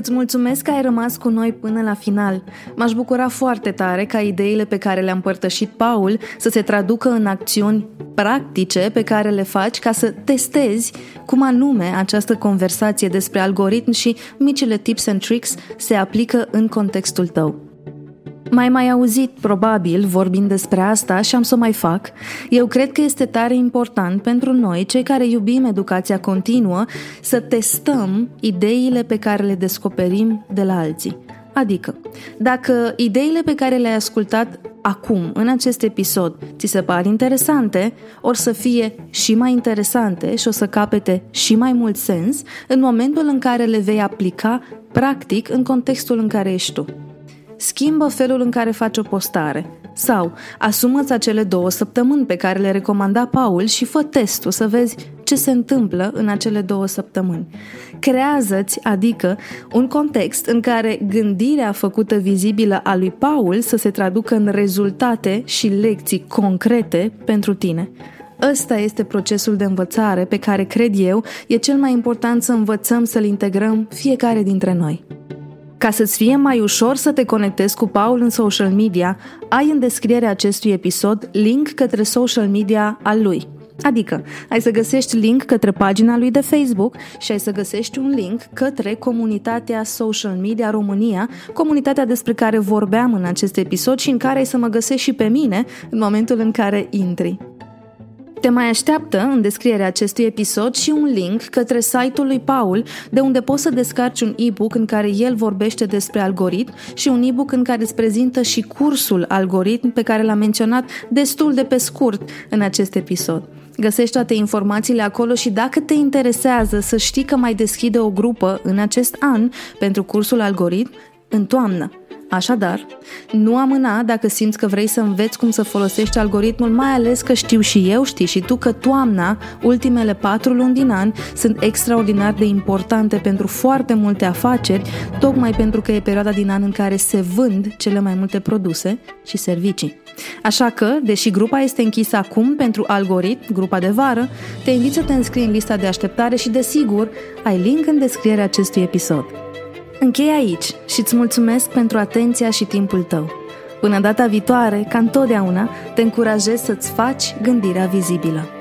Îți mulțumesc că ai rămas cu noi până la final. M-aș bucura foarte tare ca ideile pe care le-a împărtășit Paul să se traducă în acțiuni practice pe care le faci ca să testezi cum anume această conversație despre algoritmi și micile tips and tricks se aplică în contextul tău. Mai mai auzit, probabil, vorbind despre asta și am să o mai fac. Eu cred că este tare important pentru noi, cei care iubim educația continuă, să testăm ideile pe care le descoperim de la alții. Adică, dacă ideile pe care le-ai ascultat acum, în acest episod, ți se par interesante, or să fie și mai interesante și o să capete și mai mult sens în momentul în care le vei aplica practic în contextul în care ești tu schimbă felul în care faci o postare. Sau, asumă-ți acele două săptămâni pe care le recomanda Paul și fă testul să vezi ce se întâmplă în acele două săptămâni. Creează-ți, adică, un context în care gândirea făcută vizibilă a lui Paul să se traducă în rezultate și lecții concrete pentru tine. Ăsta este procesul de învățare pe care, cred eu, e cel mai important să învățăm să-l integrăm fiecare dintre noi. Ca să-ți fie mai ușor să te conectezi cu Paul în social media, ai în descrierea acestui episod link către social media al lui. Adică, ai să găsești link către pagina lui de Facebook și ai să găsești un link către comunitatea Social Media România, comunitatea despre care vorbeam în acest episod și în care ai să mă găsești și pe mine în momentul în care intri. Te mai așteaptă în descrierea acestui episod și un link către site-ul lui Paul, de unde poți să descarci un e-book în care el vorbește despre algoritm și un e-book în care îți prezintă și cursul algoritm pe care l-am menționat destul de pe scurt în acest episod. Găsești toate informațiile acolo și dacă te interesează să știi că mai deschide o grupă în acest an pentru cursul algoritm, în toamnă. Așadar, nu amâna dacă simți că vrei să înveți cum să folosești algoritmul, mai ales că știu și eu, știi și tu că toamna, ultimele patru luni din an, sunt extraordinar de importante pentru foarte multe afaceri, tocmai pentru că e perioada din an în care se vând cele mai multe produse și servicii. Așa că, deși grupa este închisă acum pentru algoritm, grupa de vară, te invit să te înscrii în lista de așteptare și, desigur, ai link în descrierea acestui episod. Închei aici și îți mulțumesc pentru atenția și timpul tău. Până data viitoare, ca întotdeauna, te încurajez să-ți faci gândirea vizibilă.